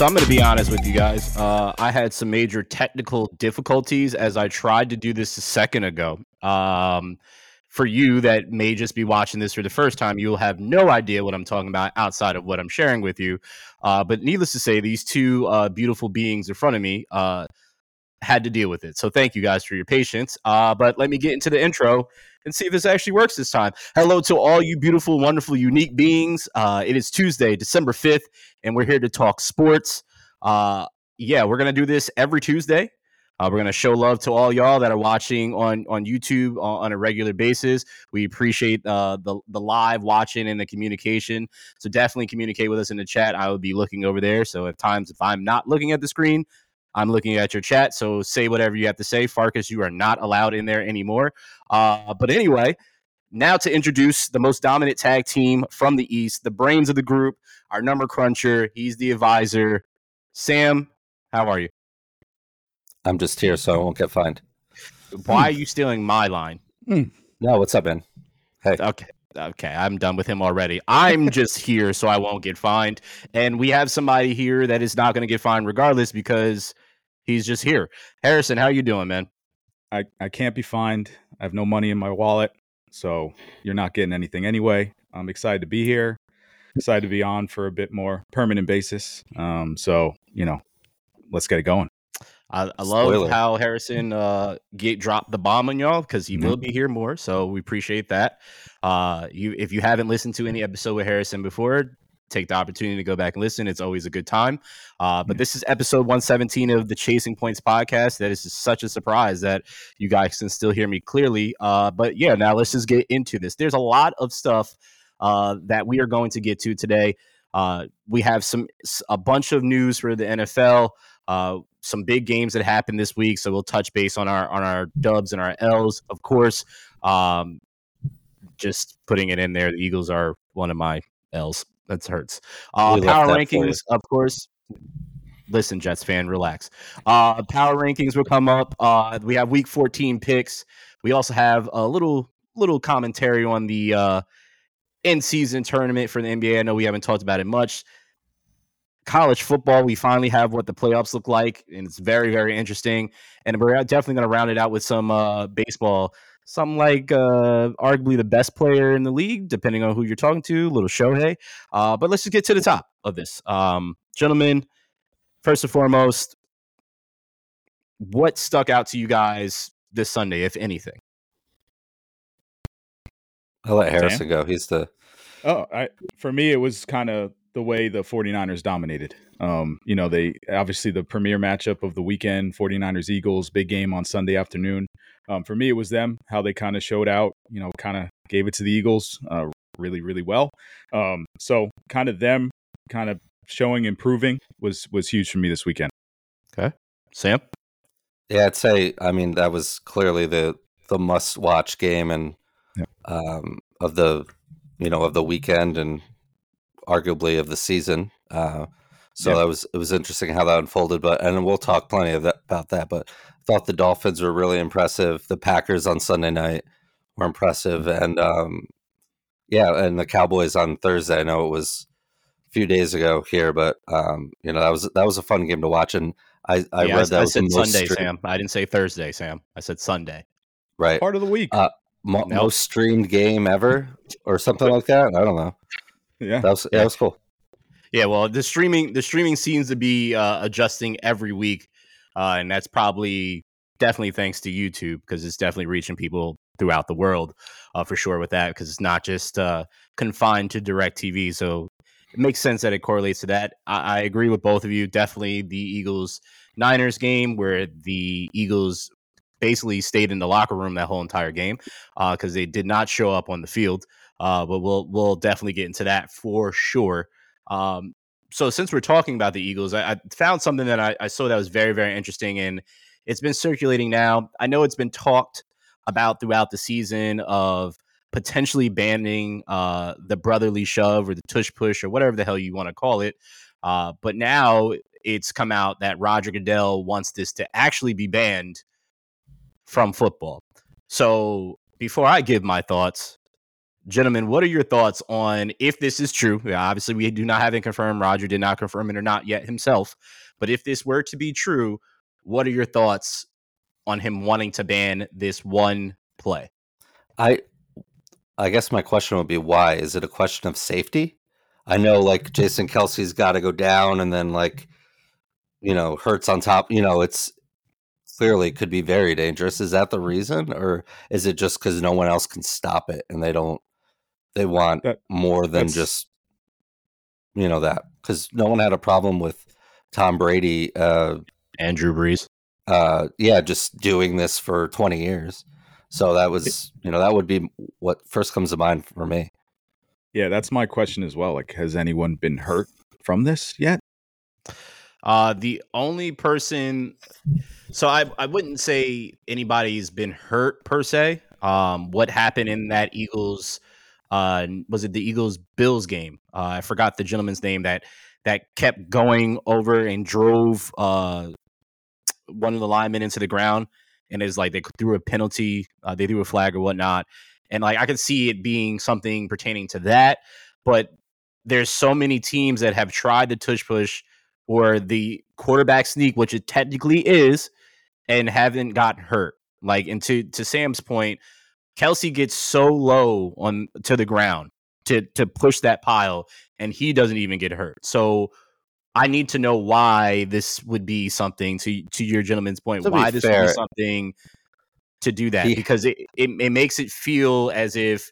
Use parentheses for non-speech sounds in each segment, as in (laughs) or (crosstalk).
So I'm going to be honest with you guys. Uh, I had some major technical difficulties as I tried to do this a second ago. Um, for you that may just be watching this for the first time, you'll have no idea what I'm talking about outside of what I'm sharing with you. Uh, but needless to say, these two uh, beautiful beings in front of me uh, had to deal with it. So thank you guys for your patience. Uh, but let me get into the intro and see if this actually works this time. Hello to all you beautiful, wonderful, unique beings. Uh, it is Tuesday, December 5th, and we're here to talk sports. Uh, yeah, we're going to do this every Tuesday. Uh, we're going to show love to all y'all that are watching on, on YouTube on, a regular basis. We appreciate uh, the, the live watching and the communication. So definitely communicate with us in the chat. I will be looking over there. So at times, if I'm not looking at the screen, I'm looking at your chat, so say whatever you have to say. Farkas, you are not allowed in there anymore. Uh, but anyway, now to introduce the most dominant tag team from the East, the brains of the group, our number cruncher. He's the advisor. Sam, how are you? I'm just here so I won't get fined. Why are you stealing my line? No, what's up, man? Hey, Okay. Okay, I'm done with him already. I'm (laughs) just here so I won't get fined. And we have somebody here that is not going to get fined regardless because he's just here. Harrison, how you doing, man? I, I can't be fined. I have no money in my wallet, so you're not getting anything anyway. I'm excited to be here. Excited to be on for a bit more permanent basis. Um, so you know, let's get it going. I, I love Spoiler. how Harrison uh get dropped the bomb on y'all because he Mhm. will be here more. So we appreciate that. Uh you if you haven't listened to any episode with Harrison before, take the opportunity to go back and listen. It's always a good time. Uh but this is episode 117 of the Chasing Points podcast. That is such a surprise that you guys can still hear me clearly. Uh but yeah, now let's just get into this. There's a lot of stuff uh that we are going to get to today. Uh, we have some a bunch of news for the NFL. Uh, some big games that happened this week, so we'll touch base on our on our dubs and our L's, of course. Um, just putting it in there, the Eagles are one of my L's. That hurts. Uh, power rankings, of course. Listen, Jets fan, relax. Uh, power rankings will come up. Uh, we have Week 14 picks. We also have a little little commentary on the uh, in season tournament for the NBA. I know we haven't talked about it much. College football, we finally have what the playoffs look like, and it's very, very interesting. And we're definitely going to round it out with some uh, baseball. Something like uh, arguably the best player in the league, depending on who you're talking to, little Shohei. Uh, but let's just get to the top of this. Um, gentlemen, first and foremost, what stuck out to you guys this Sunday, if anything? I'll let Sam? Harrison go. He's the Oh, I for me it was kind of the way the 49ers dominated. Um, you know, they obviously the premier matchup of the weekend, 49ers Eagles, big game on Sunday afternoon. Um, for me it was them, how they kind of showed out, you know, kind of gave it to the Eagles uh, really really well. Um, so kind of them kind of showing improving was was huge for me this weekend. Okay. Sam? yeah. I'd say. I mean, that was clearly the the must watch game and Yeah. um, of the you know of the weekend and arguably of the season. Uh, so Yeah. that was it was interesting how that unfolded. But and we'll talk plenty of that, about that. But I thought the Dolphins were really impressive. The Packers on Sunday night were impressive, and um, yeah, and the Cowboys on Thursday. I know it was a few days ago here, but um, you know that was that was a fun game to watch. And I, I Yeah, read that I was said most Sunday, stre- Sam. I didn't say Thursday, Sam. I said Sunday. right Part of the week. Uh, mo- Nope. most streamed game ever or something like that. I don't know. yeah. That was yeah, that was cool. Yeah, well, the streaming the streaming seems to be uh, adjusting every week, uh, and that's probably definitely thanks to YouTube because it's definitely reaching people throughout the world uh, for sure with that because it's not just uh, confined to Direct TV. So it makes sense that it correlates to that. I, I agree with both of you. Definitely the Eagles Niners game where the Eagles basically stayed in the locker room that whole entire game because they did not show up on the field. Uh, but we'll we'll definitely get into that for sure. Um, so since we're talking about the Eagles, I, I found something that I, I saw that was very, very interesting, and it's been circulating now. I know it's been talked about throughout the season of potentially banning uh, the brotherly shove or the tush push or whatever the hell you want to call it. Uh, but now it's come out that Roger Goodell wants this to actually be banned from football. So before I give my thoughts, gentlemen, what are your thoughts on if this is true? Obviously, we do not have it confirmed. Roger did not confirm it or not yet himself. But if this were to be true, what are your thoughts on him wanting to ban this one play? I I guess my question would be why? Is it a question of safety? I know like Jason Kelce's got to go down, and then like you know Hurts on top. You know, it's clearly could be very dangerous. Is that the reason, or is it just because no one else can stop it and they don't? They want That- more than just you know that because no one had a problem with Tom Brady. Uh, and Drew Brees. uh, yeah, just doing this for twenty years. So that was you know that would be what first comes to mind for me. Yeah, that's my question as well. Like, has anyone been hurt from this yet? Uh, the only person, so I, I wouldn't say anybody's been hurt per se. Um, what happened in that Eagles, uh, was it the Eagles Bills game? Uh, I forgot the gentleman's name that that kept going over and drove uh one of the linemen into the ground, and it's like they threw a penalty, uh, they threw a flag or whatnot, and like I could see it being something pertaining to that, but there's so many teams that have tried the tush push or the quarterback sneak, which it technically is, and haven't gotten hurt. Like, and to to Sam's point, Kelce gets so low on to the ground to to push that pile, and he doesn't even get hurt. So I need to know why this would be something to to your gentleman's point. To Why this would be something to do that because it, it it makes it feel as if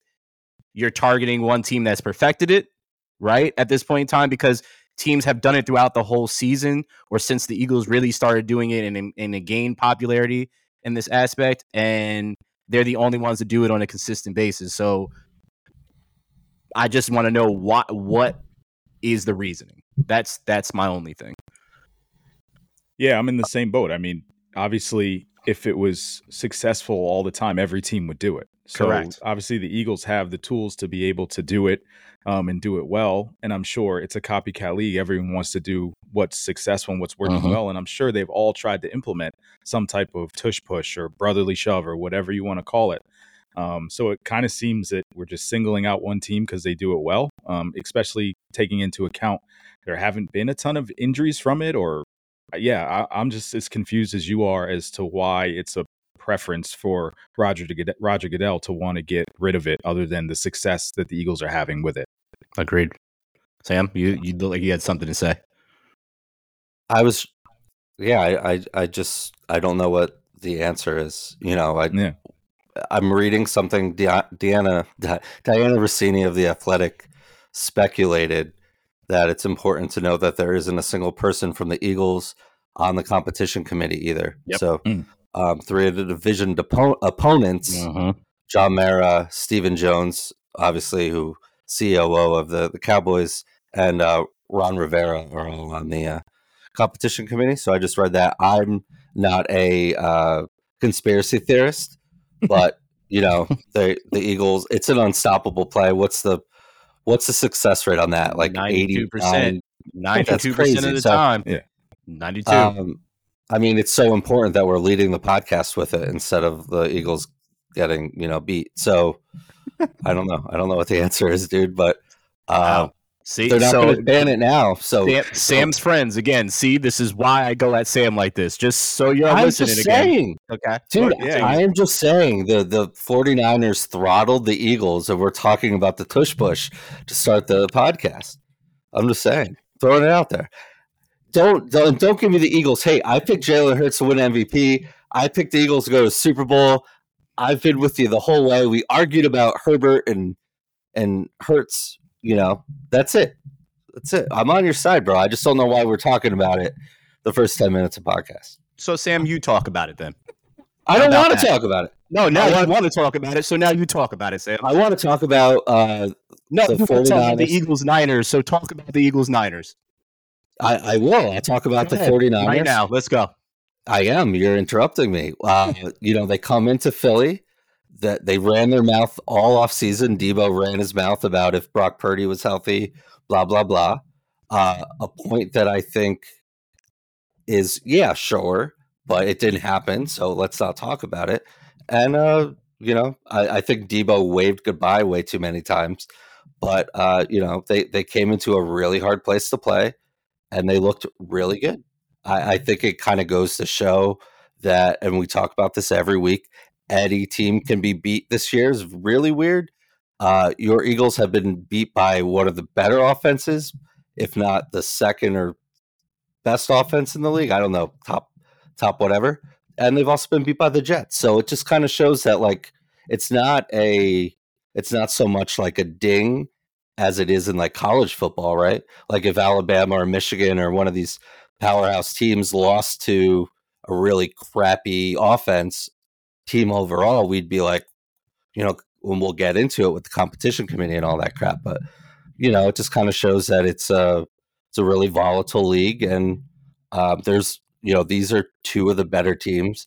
you're targeting one team that's perfected it, right? At this point in time, because teams have done it throughout the whole season or since the Eagles really started doing it and, and it gained popularity in this aspect. And they're the only ones that do it on a consistent basis. So I just want to know what what is the reasoning. That's that's my only thing. Yeah, I'm in the same boat. I mean, obviously, if it was successful all the time, every team would do it. So Correct. obviously, the Eagles have the tools to be able to do it um, and do it well. And I'm sure it's a copycat league. Everyone wants to do what's successful and what's working Mhm. well. And I'm sure they've all tried to implement some type of tush push or brotherly shove or whatever you want to call it. Um, so it kind of seems that we're just singling out one team because they do it well, um, especially taking into account there haven't been a ton of injuries from it or yeah, I, I'm just as confused as you are as to why it's a preference for Roger to get Roger Goodell to want to get rid of it, other than the success that the Eagles are having with it. Agreed. Sam, you you look like you had something to say. I was, yeah, I, I, I just, I don't know what the answer is. You know, I, Yeah, I'm reading something. Dia- Diana, Di- Dianna Russini of the Athletic speculated that it's important to know that there isn't a single person from the Eagles on the competition committee either. Yep. So, Mm. Um, three of the division depo- opponents, John Mara, Stephen Jones, obviously, who COO of the, the Cowboys, and uh, Ron Rivera are all on the uh, competition committee. So I just read that. I'm not a uh, conspiracy theorist, (laughs) but you know, the the Eagles. It's an unstoppable play. What's the what's the success rate on that? Like 92%. Ninety-two percent of the So- time. Yeah. Ninety-two. Um, I mean, it's so important that we're leading the podcast with it instead of the Eagles getting you know beat. So I don't know. I don't know what the answer is, dude. But uh, Wow. See, they're not so going to ban it now. So Sam, Sam's friends again. See, this is why I go at Sam like this, just so you're I'm listening just again. saying, Okay, dude. Yeah, I am just saying the the 49ers throttled the Eagles, and we're talking about the tush push to start the podcast. I'm just saying, throwing it out there. Don't don't don't give me the Eagles. Hey, I picked Jalen Hurts to win MVP. I picked the Eagles to go to Super Bowl. I've been with you the whole way. We argued about Herbert and and Hurts. You know, that's it. That's it. I'm on your side, bro. I just don't know why we're talking about it the first ten minutes of podcast. So Sam, you talk about it then. I don't want to talk about it. No, now I want- want to talk about it. So now you talk about it, Sam. I want to talk about uh, No, the you want to talk about the Eagles Niners. So talk about the Eagles Niners I, I will. I'll talk about Go the ahead. 49ers. right now. Let's go. I am. You're interrupting me. Uh, (laughs) you know, they come into Philly. That they ran their mouth all off season. Deebo ran his mouth about if Brock Purdy was healthy, blah blah blah. Uh, a point that I think is yeah, sure, but it didn't happen. So let's not talk about it. And uh, You know, I, I think Deebo waved goodbye way too many times, but uh, you know they they came into a really hard place to play, and they looked really good. I, I think it kind of goes to show that, and we talk about this every week. Any team can be beat this year is really weird. Uh, your Eagles have been beat by one of the better offenses, if not the second or best offense in the league. I don't know, top top whatever. And they've also been beat by the Jets. So it just kind of shows that like it's not a it's not so much like a ding as it is in like college football, right? Like if Alabama or Michigan or one of these powerhouse teams lost to a really crappy offense team overall, we'd be like, you know, when we'll get into it with the competition committee and all that crap. But you know, it just kind of shows that it's a it's a really volatile league, and uh, there's you know these are two of the better teams.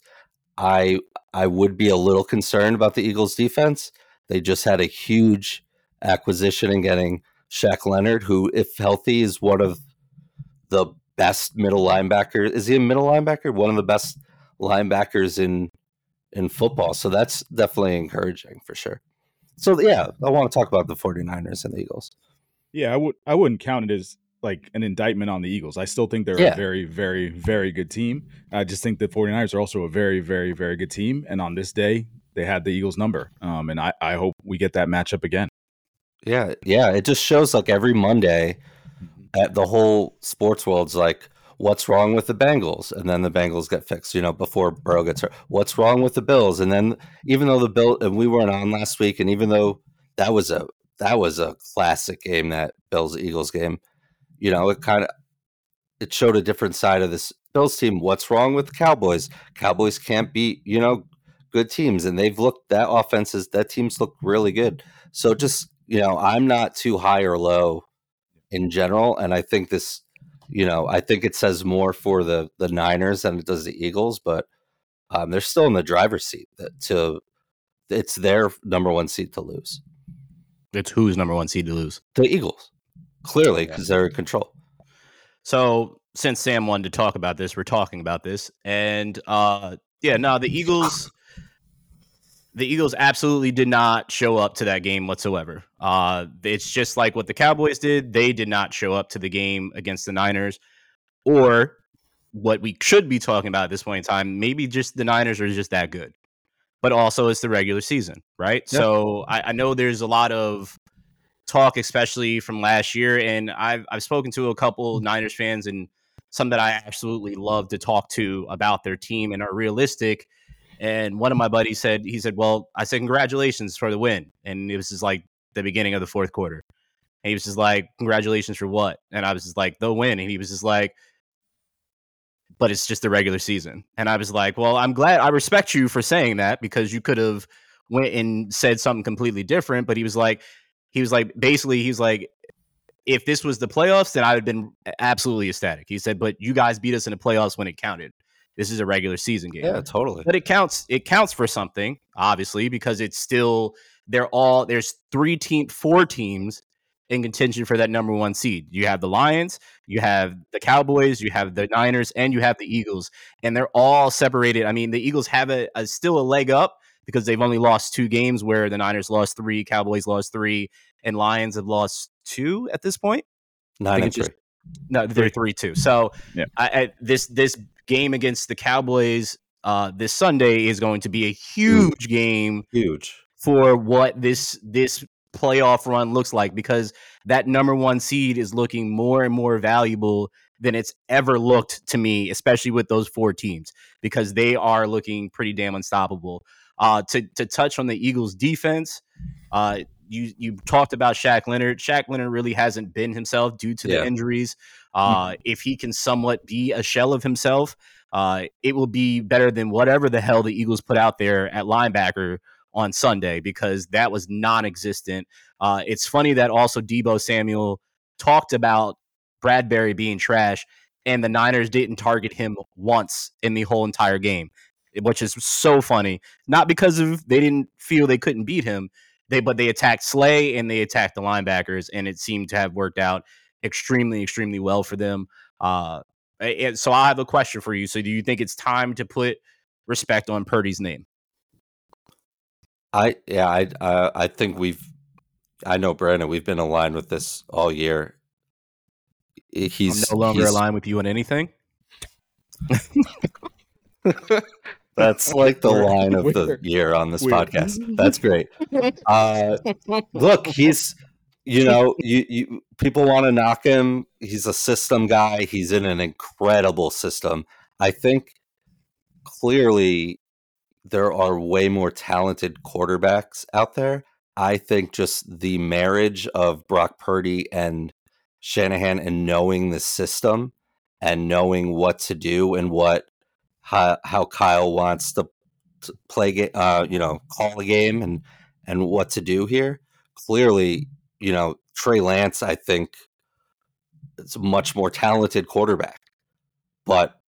I I would be a little concerned about the Eagles' defense. They just had a huge acquisition and getting Shaq Leonard, who, if healthy, is one of the best middle linebacker. Is he a middle linebacker? One of the best linebackers in in football. So that's definitely encouraging for sure. So yeah, I want to talk about the 49ers and the Eagles. Yeah, I would I wouldn't count it as like an indictment on the Eagles. I still think they're yeah. a very, very, very good team. I just think the 49ers are also a very, very, very good team. And on this day, they had the Eagles number. Um, and I, I hope we get that matchup again. Yeah, yeah. It just shows like every Monday at the whole sports world's like, what's wrong with the Bengals? And then the Bengals get fixed, you know, before Burrow gets hurt. What's wrong with the Bills? And then even though the Bill and we weren't on last week, and even though that was a that was a classic game, that Bills Eagles game, you know, it kind of it showed a different side of this Bills team. What's wrong with the Cowboys? Cowboys can't beat, you know, good teams, and they've looked that offenses that teams look really good. So just you know, I'm not too high or low in general, and I think this you know, I think it says more for the the Niners than it does the Eagles, but um, they're still in the driver's seat. To it's their number one seat to lose. It's who's number one seed to lose? The Eagles, clearly, because they're in control. So since Sam wanted to talk about this, we're talking about this, and uh, yeah, no, the Eagles the Eagles absolutely did not show up to that game whatsoever. Uh, it's just like what the Cowboys did. They did not show up to the game against the Niners, or what we should be talking about at this point in time. Maybe just the Niners are just that good, but also it's the regular season, right? Yep. So I, I know there's a lot of talk, especially from last year, and I've I've spoken to a couple Niners fans and some that I absolutely love to talk to about their team and are realistic and one of my buddies said, he said, Well, I said, Congratulations for the win. And it was just like the beginning of the fourth quarter. And he was just like, Congratulations for what? And I was just like, The win. And he was just like, But it's just the regular season. And I was like, Well, I'm glad I respect you for saying that because you could have went and said something completely different. But he was like, he was like, basically, he was like, if this was the playoffs, then I would have been absolutely ecstatic. He said, but you guys beat us in the playoffs when it counted. This is a regular season game. Yeah, totally. But it counts. It counts for something, obviously, because it's still they're all there's three team, four teams in contention for that number one seed. You have the Lions, you have the Cowboys, you have the Niners, and you have the Eagles, and they're all separated. I mean, the Eagles have a, a still a leg up because they've only lost two games, where the Niners lost three, Cowboys lost three, and Lions have lost two at this point. Nine and three. Just, no, they're three two. So yeah. I, I, this this game against the Cowboys uh, this Sunday is going to be a huge game. Huge for what this this playoff run looks like because that number one seed is looking more and more valuable than it's ever looked to me, especially with those four teams because they are looking pretty damn unstoppable. Uh, to to touch on the Eagles' defense, uh, you you talked about Shaq Leonard. Shaq Leonard really hasn't been himself due to yeah. the injuries. Uh, mm-hmm. If he can somewhat be a shell of himself, uh, it will be better than whatever the hell the Eagles put out there at linebacker on Sunday because that was non-existent. Uh, it's funny that also Deebo Samuel talked about Bradberry being trash, and the Niners didn't target him once in the whole entire game, which is so funny. Not because of they didn't feel they couldn't beat him, they but they attacked Slay and they attacked the linebackers, and it seemed to have worked out extremely, extremely well for them. Uh, and so I have a question for you. So do you think it's time to put respect on Purdy's name? I yeah, I uh, I think we've I know Brandon, we've been aligned with this all year. He's I'm no longer he's, aligned with you on anything. (laughs) (laughs) That's like the line of the year on this we're- podcast. That's great. Uh, look, he's you know, you, you people want to knock him. He's a system guy. He's in an incredible system. I think clearly there are way more talented quarterbacks out there. I think just the marriage of Brock Purdy and Shanahan and knowing the system and knowing what to do and what how, how Kyle wants to, to play uh you know call a game and and what to do here. Clearly you know Trey Lance I think is a much more talented quarterback. But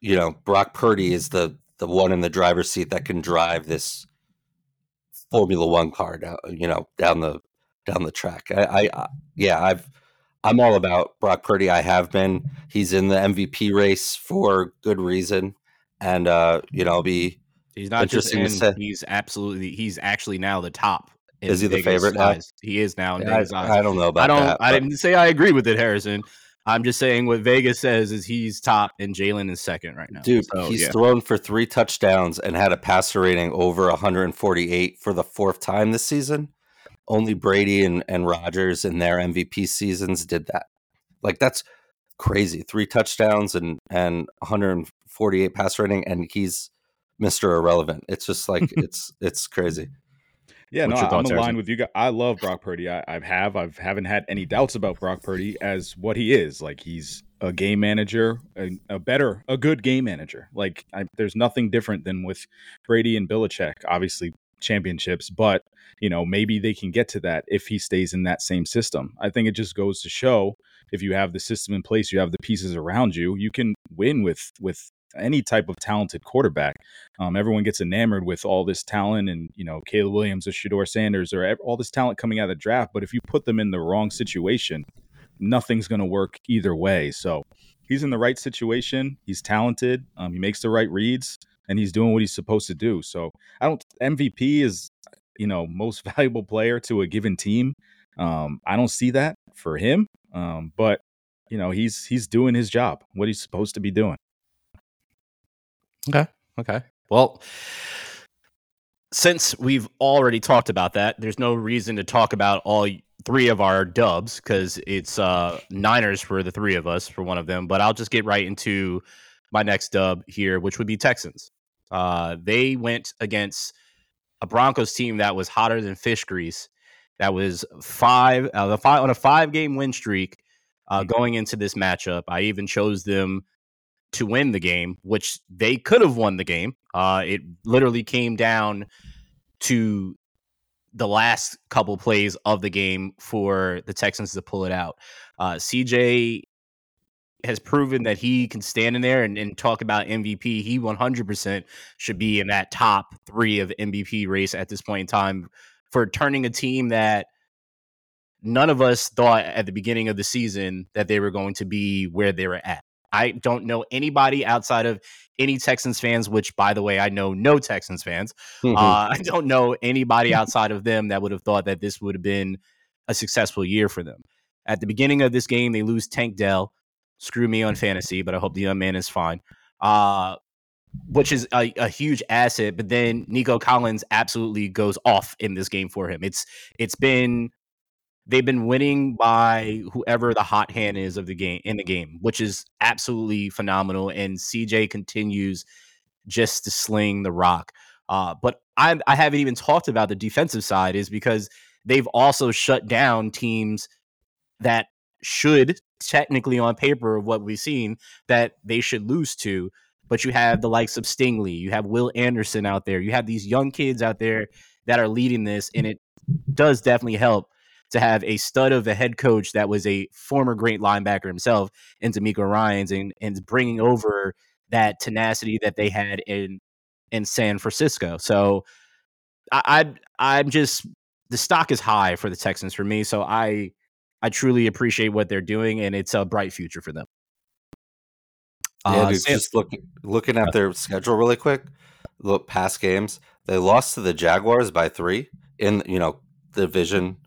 you know Brock Purdy is the the one in the driver's seat that can drive this Formula 1 car down you know down the down the track. I, I, I yeah I've I'm all about Brock Purdy. I have been. He's in the MVP race for good reason, and uh, you know, I'll be He's not just Interesting in, say. he's absolutely he's actually now the top. in Is he the favorite now? He is now in I, I don't know about I don't. that. I but didn't say I agree with it, Harrison. I'm just saying what Vegas says is he's top and Jalen is second right now. Dude, So, he's yeah. thrown for three touchdowns and had a passer rating over 148 for the fourth time this season. Only Brady and, and Rodgers in their MVP seasons did that. Like that's crazy. Three touchdowns and and 148 pass rating, and he's Mr. Irrelevant. It's just like (laughs) it's it's crazy. Yeah, What's no, I'm aligned Harrison? with you guys. I love Brock Purdy. I, I have. I haven't had any doubts about Brock Purdy as what he is. Like he's a game manager, a, a better, a good game manager. Like I, there's nothing different than with Brady and Belichick. Obviously championships, but you know maybe they can get to that if he stays in that same system. I think it just goes to show if you have the system in place, you have the pieces around you, you can win with with any type of talented quarterback. Um, everyone gets enamored with all this talent and, you know, Caleb Williams or Shedeur Sanders or all this talent coming out of the draft. But if you put them in the wrong situation, nothing's going to work either way. So he's in the right situation. He's talented. Um, he makes the right reads and he's doing what he's supposed to do. So I don't, MVP is, you know, most (laughs) valuable player to a given team. Um, I don't see that for him. Um, but, you know, he's, he's doing his job, what he's supposed to be doing. Okay. Okay. Well, since we've already talked about that, there's no reason to talk about all three of our dubs because it's uh Niners for the three of us for one of them. But I'll just get right into my next dub here, which would be Texans. Uh, they went against a Broncos team that was hotter than fish grease. That was five, uh, the five on a five game win streak uh, going into this matchup. I even chose them to win the game, which they could have won the game. Uh, it literally came down to the last couple plays of the game for the Texans to pull it out. Uh, CJ has proven that he can stand in there and, and talk about MVP. He 100% should be in that top three of MVP race at this point in time for turning a team that none of us thought at the beginning of the season that they were going to be where they were at. I don't know anybody outside of any Texans fans, which, by the way, I know no Texans fans. Uh, (laughs) I don't know anybody (laughs) outside of them that would have thought that this would have been a successful year for them. At the beginning of this game, they lose Tank Dell. Screw me on fantasy, but I hope the young man is fine. Uh, which is a, a huge asset. But then Nico Collins absolutely goes off in this game for him. It's it's been they've been winning by whoever the hot hand is of the game in the game, which is absolutely phenomenal. And CJ continues just to sling the rock. Uh, but I, I haven't even talked about the defensive side, is because they've also shut down teams that should technically on paper of what we've seen that they should lose to. But you have the likes of Stingley, you have Will Anderson out there, you have these young kids out there that are leading this, and it does definitely help to have a stud of a head coach that was a former great linebacker himself in DeMeco Ryans and and bringing over that tenacity that they had in in San Francisco. So I, I I'm just the stock is high for the Texans for me. So I I truly appreciate what they're doing and it's a bright future for them. Yeah, Uh, dude, Sam- just look, looking at their schedule really quick. Look past games. They lost to the Jaguars by three in you know the division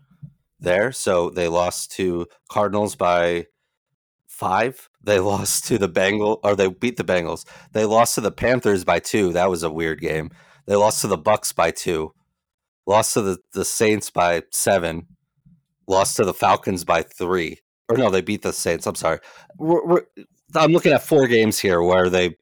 there. So they lost to Cardinals by five. They (laughs) lost to the Bengals, or they beat the Bengals. They lost to the Panthers by two. That was a weird game. They lost to the Bucks by two. Lost to the, the Saints by seven. Lost to the Falcons by three. Or no, they beat the Saints. I'm sorry. We're, we're, I'm looking at four games here where they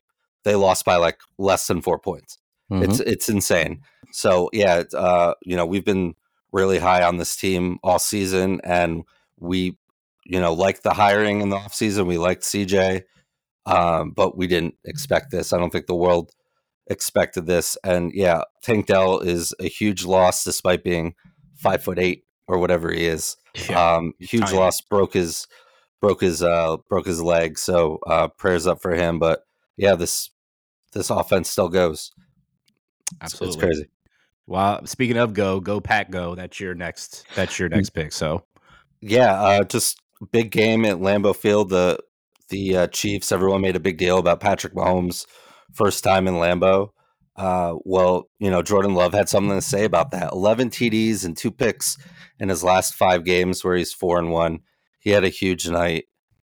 they lost by like less than four points. Mhm. It's it's insane. So yeah, uh, you know, we've been really high on this team all season, and we, you know, like the hiring in the offseason. We liked CJ, um, but we didn't expect this. I don't think the world expected this. And yeah, Tank Dell is a huge loss despite being five foot eight or whatever he is. yeah. Um, huge tiny. loss. Broke his broke his uh broke his leg. So uh, prayers up for him. But yeah, this this offense still goes. Absolutely. It's crazy. Well, speaking of go, go pack, go. That's your next. That's your next pick. So Yeah, uh, just big game at Lambeau Field. The the uh, Chiefs. Everyone made a big deal about Patrick Mahomes' first time in Lambeau. Uh, well, you know, Jordan Love had something to say about that. Eleven TDs and two picks in his last five games, where he's four and one. He had a huge night.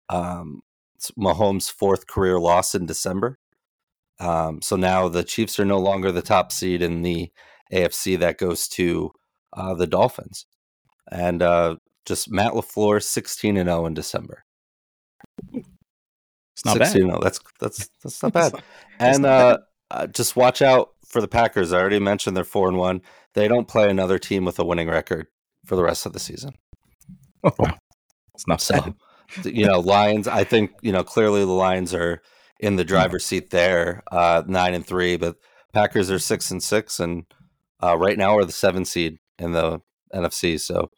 Um, it's Mahomes' fourth career loss in December. Um, so now the Chiefs are no longer the top seed in the AFC. That goes to uh, the Dolphins, and uh, just Matt Lafleur, sixteen and zero in December. It's not 16 bad. 0. That's that's that's not bad. (laughs) and not uh, bad. uh, just watch out for the Packers. I already mentioned they're four and one. They don't play another team with a winning record for the rest of the season. It's not So, bad. you know, Lions. I think you know clearly the Lions are in the driver's seat there, uh, nine and three. But Packers are six and six, and uh, right now are the seven seed in the NFC. So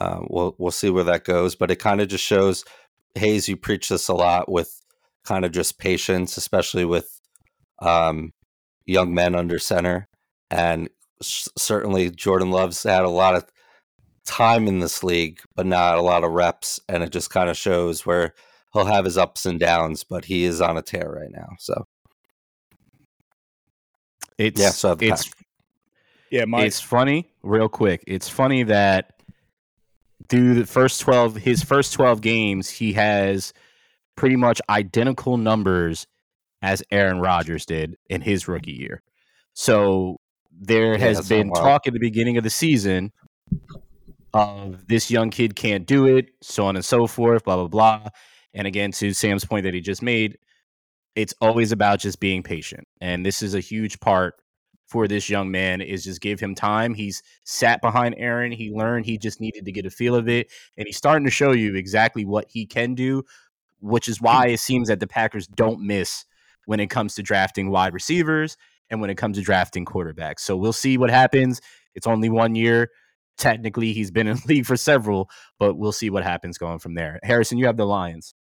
uh, we'll we'll see where that goes. But it kind of just shows Hayes. You preach this a lot with kind of just patience, especially with um, young men under center, and s- certainly Jordan Love's had a lot of time in this league, but not a lot of reps, and it just kind of shows where he'll have his ups and downs, but he is on a tear right now. So it's yeah, so it's Pack- Yeah, my it's funny, real quick. It's funny that through the first twelve, his first twelve games, he has pretty much identical numbers as Aaron Rodgers did in his rookie year. So there Yeah, has that's been talk at the beginning of the season of this young kid can't do it, so on and so forth, blah blah blah. And again, to Sam's point that he just made, it's always about just being patient, and this is a huge part for this young man is just give him time. He's sat behind Aaron. He learned he just needed to get a feel of it. And he's starting to show you exactly what he can do, which is why it seems that the Packers don't miss when it comes to drafting wide receivers and when it comes to drafting quarterbacks. So we'll see what happens. It's only one year. Technically, he's been in league for several, but we'll see what happens going from there. Harrison, you have the Lions.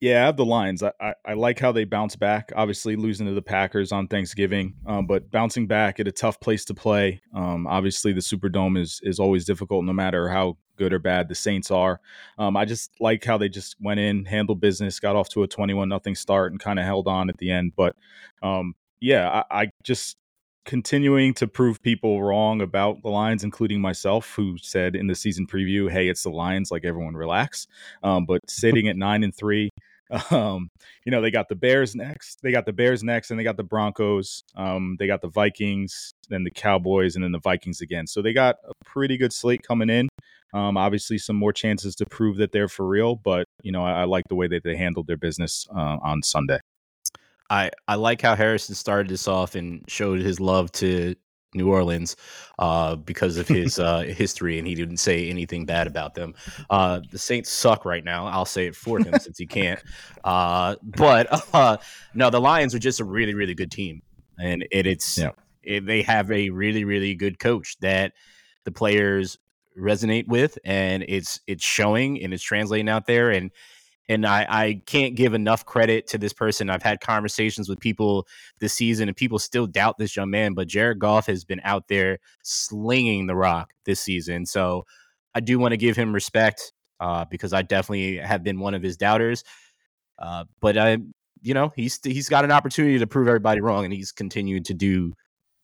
Yeah, I have the Lions. I, I, I like how they bounce back. Obviously, losing to the Packers on Thanksgiving, um, but bouncing back at a tough place to play. Um, obviously, the Superdome is is always difficult, no matter how good or bad the Saints are. Um, I just like how they just went in, handled business, got off to a twenty-one nothing start, and kind of held on at the end. But um, yeah, I, I just continuing to prove people wrong about the Lions, including myself, who said in the season preview, "Hey, it's the Lions." Like everyone, relax. Um, but (laughs) sitting at nine and three. Um, you know, they got the Bears next. They got the Bears next, and they got the Broncos. Um, they got the Vikings, then the Cowboys, and then the Vikings again. So they got a pretty good slate coming in. Um, obviously, some more chances to prove that they're for real, but you know, I, I like the way that they handled their business uh, on Sunday. I, I like how Harrison started this off and showed his love to New Orleans uh, because of his uh, history, and he didn't say anything bad about them. Uh, the Saints suck right now. I'll say it for him since he can't. Uh, but (laughs) uh, no, the Lions are just a really, really good team, and it, it's Yeah. it, they have a really, really good coach that the players resonate with, and it's it's showing and it's translating out there, and and I, I can't give enough credit to this person. I've had conversations with people this season, and people still doubt this young man. But Jared Goff has been out there slinging the rock this season, so I do want to give him respect uh, because I definitely have been one of his doubters. Uh, but I, you know, he's he's got an opportunity to prove everybody wrong, and he's continued to do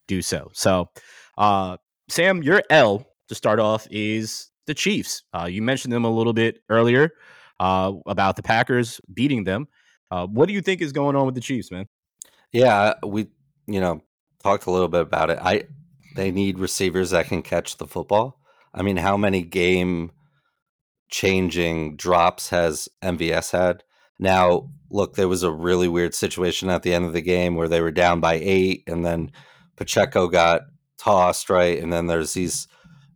do so. So, uh, Sam, your L to start off is the Chiefs. Uh, you mentioned them a little bit earlier uh, about the Packers beating them. Uh, what do you think is going on with the Chiefs, man? Yeah, we you know talked a little bit about it. I they need receivers that can catch the football. I mean, how many game changing drops has MVS had? Now, look, there was a really weird situation at the end of the game where they were down by eight, and then Pacheco got tossed, right? And then there's these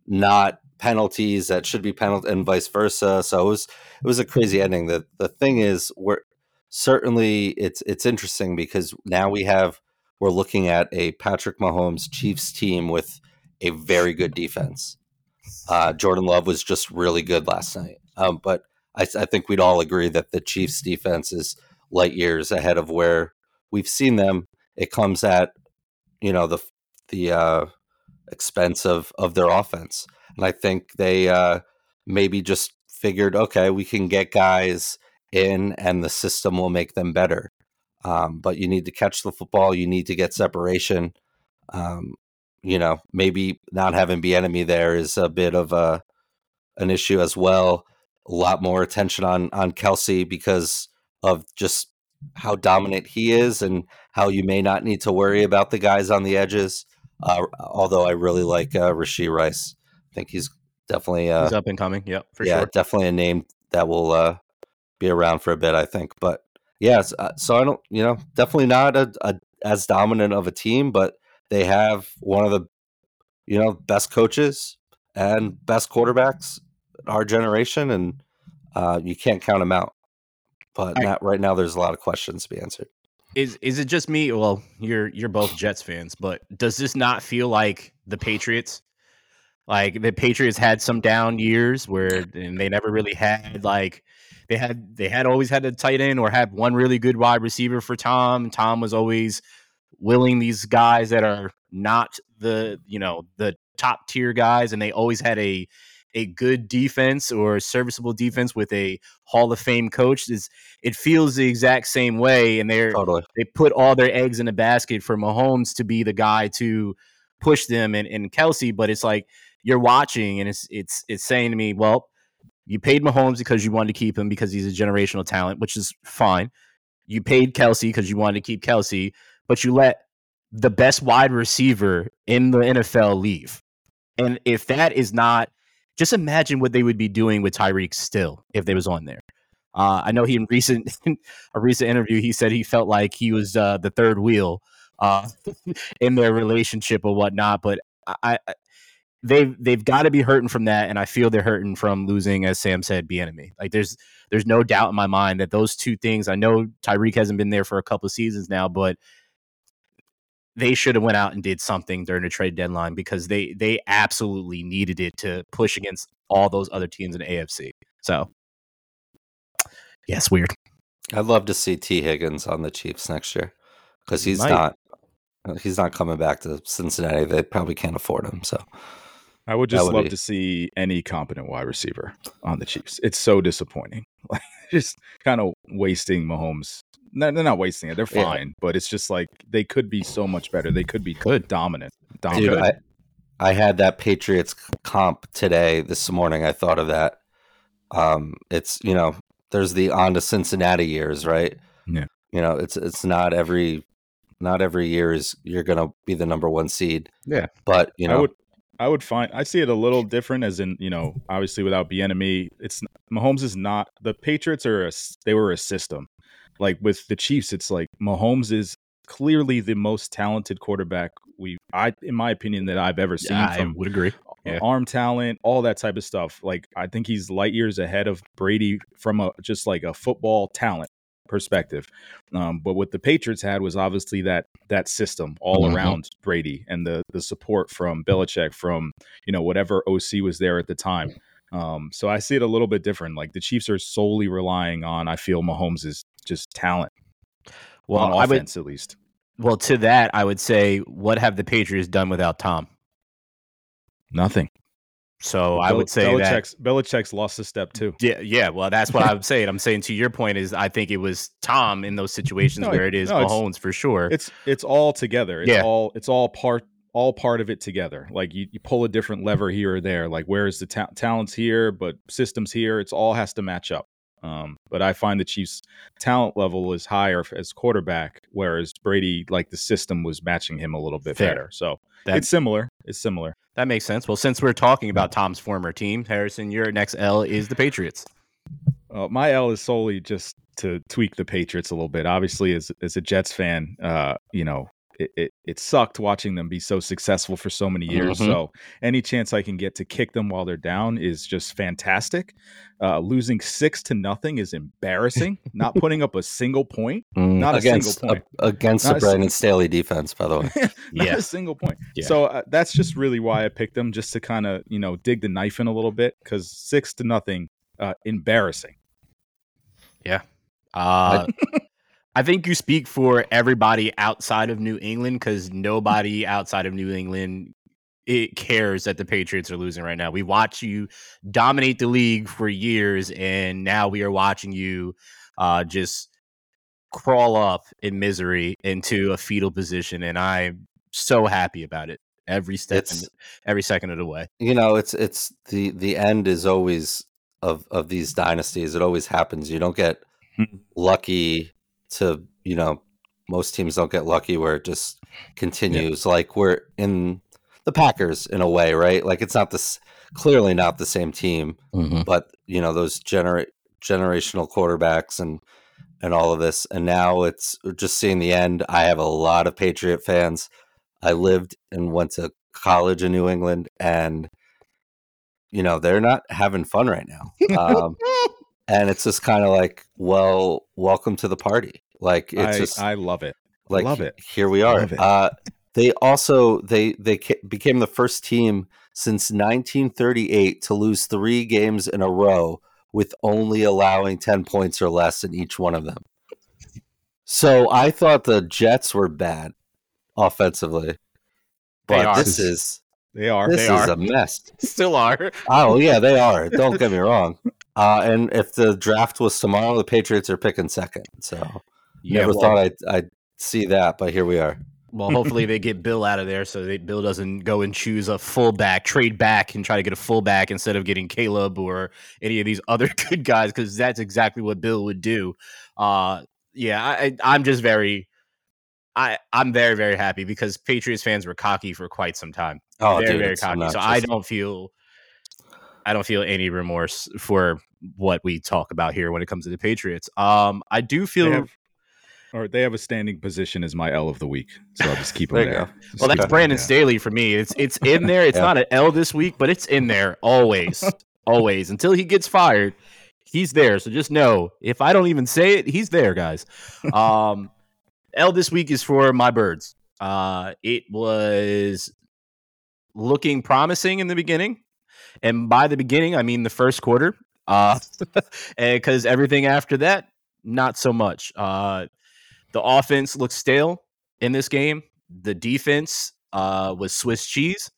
not penalties that should be penalty and vice versa. So it was it was a crazy ending. The the thing is we're certainly it's it's interesting because now we have we're looking at a Patrick Mahomes Chiefs team with a very good defense. Uh, Jordan Love was just really good last night. Um, but I, I think we'd all agree that the Chiefs defense is light years ahead of where we've seen them. It comes at you know the the uh, expense of of their offense, and I think they uh, maybe just figured, okay, we can get guys in, and the system will make them better. Um, but you need to catch the football. You need to get separation. Um, you know, maybe not having the Bieniemy there is a bit of a an issue as well. A lot more attention on on Kelce because of just how dominant he is and how you may not need to worry about the guys on the edges. Uh, although I really like uh, Rashee Rice, think he's definitely uh, he's up and coming. Yep, for yeah, sure. definitely a name that will uh, be around for a bit. I think, but yeah, uh, so I don't, you know, definitely not a, a as dominant of a team, but they have one of the you know best coaches and best quarterbacks in our generation, and uh, you can't count them out. But not, right now, there's a lot of questions to be answered. Is is it just me? Well, you're you're both Jets fans, but does this not feel like the Patriots? Like the Patriots had some down years where and they never really had like they had they had always had a tight end or had one really good wide receiver for Tom. Tom was always willing these guys that are not the you know the top tier guys, and they always had a a good defense or serviceable defense with a Hall of Fame coach. Is it feels the exact same way, and they're Totally. they put all their eggs in a basket for Mahomes to be the guy to push them and, and Kelce, but it's like you're watching and it's it's it's saying to me, well, you paid Mahomes because you wanted to keep him because he's a generational talent, which is fine. You paid Kelce because you wanted to keep Kelce, but you let the best wide receiver in the NFL leave. And if that is not just imagine what they would be doing with Tyreek still if they was on there. Uh, I know he in recent (laughs) a recent interview he said he felt like he was uh, the third wheel uh, (laughs) in their relationship or whatnot. But I, I they've they've got to be hurting from that, and I feel they're hurting from losing, as Sam said, Bieniemy. Like there's there's no doubt in my mind that those two things. I know Tyreek hasn't been there for a couple of seasons now, but they should have went out and did something during the trade deadline because they they absolutely needed it to push against all those other teams in AFC. So, yes, weird. I'd love to see Tee Higgins on the Chiefs next year because he's Might. not he's not coming back to Cincinnati. They probably can't afford him. So I would just would love be- to see any competent wide receiver on the Chiefs. It's so disappointing. (laughs) Like just kind of wasting Mahomes. No, they're not wasting it. They're Yeah. fine, but it's just like they could be so much better. They could be good, dominant. Dude, I, I had that Patriots comp today this morning. I thought of that. Um, it's you know, there's the on to Cincinnati years, right? Yeah. You know, it's it's not every not every year is you're gonna be the number one seed. Yeah. But you I know, would I would find I see it a little different as in, you know, obviously without Bieniemy, it's Mahomes is not the Patriots are a, they were a system. Like with the Chiefs, it's like Mahomes is clearly the most talented quarterback we I in my opinion that I've ever seen I from would agree. Yeah. arm talent, all that type of stuff. Like I think he's light years ahead of Brady from a just like a football talent perspective. Um, but what the Patriots had was obviously that that system all Mhm. around Brady and the the support from Belichick from you know whatever OC was there at the time. Um, so I see it a little bit different. Like the Chiefs are solely relying on I feel Mahomes is just talent Well, on I would offense at least. well to that I would say, what have the Patriots done without Tom? Nothing. So I would say that Belichick's, Belichick's lost a step too. Yeah, yeah. Well, that's what I'm saying. I'm saying to your point is I think it was Tom in those situations No, where it is no, Mahomes for sure. It's it's all together. It's Yeah. all it's all part all part of it together. Like you, you pull a different lever here or there. Like where's the ta- talents here, but systems here. It's all has to match up. Um, but I find the Chiefs' talent level is higher as quarterback, whereas Brady, like the system was matching him a little bit Fair. better. So That- it's similar. It's similar. That makes sense. Well, since we're talking about Tom's former team, Harrison, your next L is the Patriots. Uh, my L is solely just to tweak the Patriots a little bit. Obviously, as as a Jets fan, uh, you know, it, it it sucked watching them be so successful for so many years. Mhm. So any chance I can get to kick them while they're down is just fantastic. Uh, losing six to nothing is embarrassing. Not (laughs) putting up a single point, not a against single point. a- against Not the a Brandon Staley defense, by the way. (laughs) not Yeah. a single point. Yeah. So uh, that's just really why I picked them, just to kind of you know dig the knife in a little bit because six to nothing, uh, embarrassing. Yeah. Uh, (laughs) I think you speak for everybody outside of New England because nobody outside of New England it cares that the Patriots are losing right now. We watch you dominate the league for years, and now we are watching you uh, just crawl up in misery into a fetal position, and I'm so happy about it every step, every second of the way. you know, it's it's the the end is always of of these dynasties. It always happens. You don't get Mhm. lucky to you know most teams don't get lucky where it just continues. Like we're in the Packers in a way, right? Like it's not this clearly not the same team, but you know those genera- generational quarterbacks and and all of this. And now it's just seeing the end. I have a lot of patriot fans. I lived and went to college in new england and you know they're not having fun right now. (laughs) Um, and it's just kind of like well welcome to the party like it's I, just I love it. like love it. here we are Love it. uh they also they they ca- became the first team since 1938 to lose 3 games in a row with only allowing 10 points or less in each one of them so i thought the jets were bad offensively but this is They are. this They is are. a mess (laughs) Still are. oh yeah they are (laughs) don't get me wrong uh, and if the draft was tomorrow the patriots are picking second so never well, thought I'd, I'd see that but here we are Well, hopefully they get Bill out of there so that Bill doesn't go and choose a fullback, trade back, and try to get a fullback instead of getting Caleb or any of these (laughs) other good guys because that's exactly what Bill would do. Uh, yeah, I- I'm just very, I I'm very very happy because Patriots fans were cocky for quite some time, oh very dude, very it's cocky. So. I don't feel, I don't feel any remorse for what we talk about here when it comes to the Patriots. Um, I do They feel. have, or they have a standing position as my L of the week. So I'll just keep them There you there. Well, that's Brandon there. Staley for me. It's it's in there. It's (laughs) Yeah. not an L this week, but it's in there always, (laughs) always until he gets fired. He's there. So just know if I don't even say it, he's there, guys. Um, L this week is for my birds. Uh, it was looking promising in the beginning, and by the beginning, I mean the first quarter. Uh, (laughs) because everything after that, not so much. Uh, the offense looked stale in this game. The defense uh, was Swiss cheese.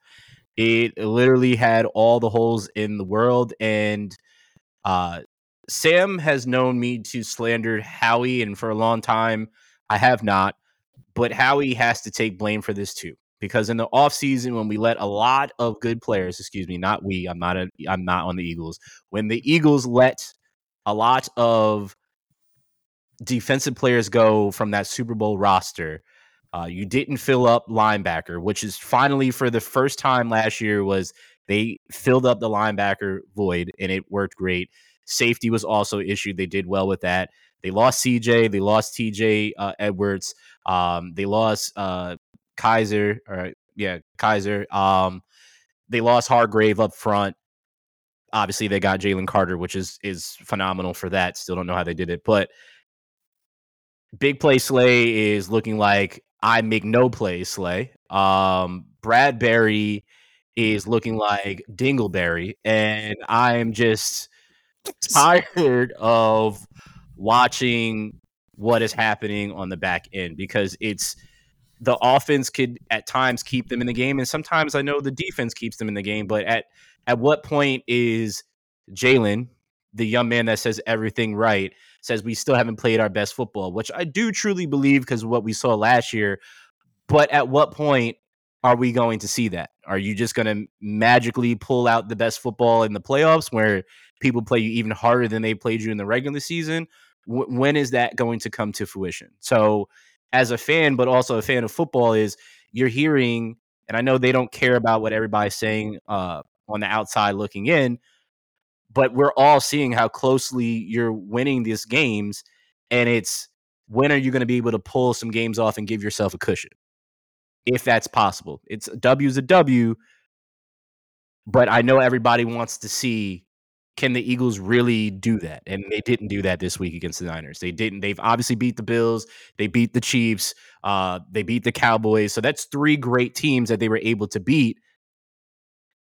It literally had all the holes in the world. And uh, Sam has known me to slander Howie, and for a long time, I have not. But Howie has to take blame for this too. Because in the offseason, when we let a lot of good players, excuse me, not we, I'm not a, I'm not on the Eagles. When the Eagles let a lot of defensive players go from that Super Bowl roster. Uh, you didn't fill up linebacker, which is finally for the first time last year was they filled up the linebacker void and it worked great. Safety was also issued. They did well with that. They lost CJ. They lost TJ uh, Edwards. Um, they lost uh, Kyzir. Or yeah, Kyzir. Um, they lost Hargrave up front. Obviously, they got Jalen Carter, which is is phenomenal for that. Still don't know how they did it, but Big Play Slay is looking like I make no play Slay. Um, Bradberry is looking like Dingleberry, and I'm just tired of watching what is happening on the back end because it's the offense could at times keep them in the game, and sometimes I know the defense keeps them in the game. But at at what point is Jalen, the young man that says everything right, says we still haven't played our best football, which I do truly believe because what we saw last year. But at what point are we going to see that? Are you just going to magically pull out the best football in the playoffs where people play you even harder than they played you in the regular season? W- when is that going to come to fruition? So, as a fan, but also a fan of football, is you're hearing, and I know they don't care about what everybody's saying uh, on the outside looking in, but we're all seeing how closely you're winning these games, and it's when are you going to be able to pull some games off and give yourself a cushion? if that's possible. It's a W is a W, but I know everybody wants to see can the Eagles really do that? And they didn't do that this week against the Niners. They didn't. They've obviously beat the Bills. They beat the Chiefs. Uh, they beat the Cowboys. So that's three great teams that they were able to beat.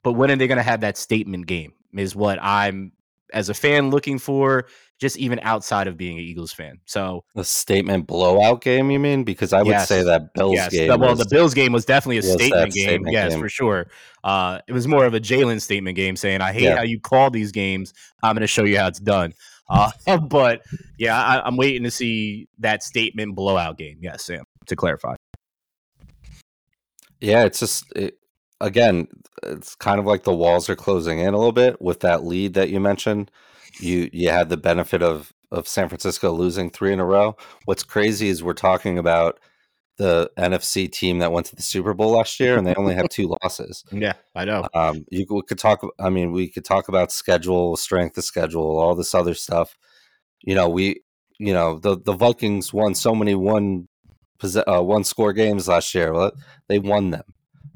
But when are they going to have that statement game? Is what I'm as a fan looking for just even outside of being an Eagles fan. So a statement blowout game, you mean? Because I would yes, say that Bills yes. game. well, was, the Bills game was definitely a statement game. Statement yes, game. for sure. Uh, it was more of a Jalen statement game, saying, "I hate Yeah. how you call these games. I'm going to show you how it's done." Uh, (laughs) but yeah, I, I'm waiting to see that statement blowout game. Yes, Sam. To clarify, Yeah, it's just it, again, it's kind of like the walls are closing in a little bit with that lead that you mentioned. You you had the benefit of of San Francisco losing three in a row. What's crazy is we're talking about the NFC team that went to the Super Bowl last year, and they only have two losses. (laughs) yeah, I know. Um, you we could talk. I mean, we could talk about schedule, strength of schedule, all this other stuff. You know, we, you know, the the Vikings won so many one, uh, one score games last year. Well, they won them.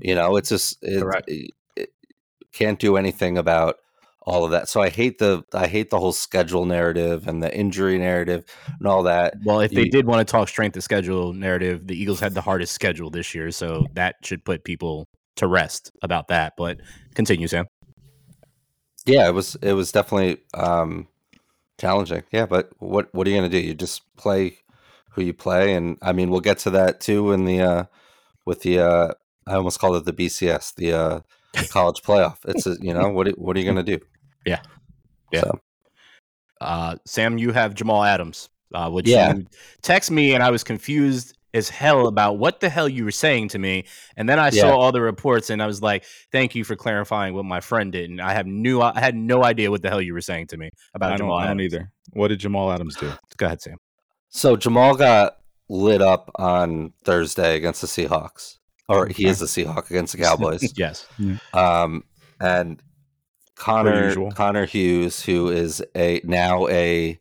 You know, it's just it, it, it can't do anything about all of that. So I hate the I hate the whole schedule narrative and the injury narrative and all that. Well, if they you- did want to talk strength of schedule narrative, the Eagles had the hardest schedule this year, so that should put people to rest about that. But continue, Sam. Yeah, it was it was definitely um challenging. Yeah, but what what are you gonna do? You just play who you play, and I mean we'll get to that too in the uh with the uh I almost called it the BCS, the uh college playoff. It's a, you know what are- what are you gonna do? (laughs) Yeah. Yeah. So, Uh, Sam, you have Jamal Adams, uh, which Yeah. you text me, and I was confused as hell about what the hell you were saying to me. And then I Yeah. saw all the reports, and I was like, "Thank you for clarifying what my friend did." And I have new, I had no idea what the hell you were saying to me about I don't, Jamal I don't Adams. either. What did Jamal Adams do? Go ahead, Sam. so Jamal got lit up on Thursday against the Seahawks, or he is the Seahawk against the (laughs) Cowboys. yes. Um, and Connor. Connor Hughes, who is a now a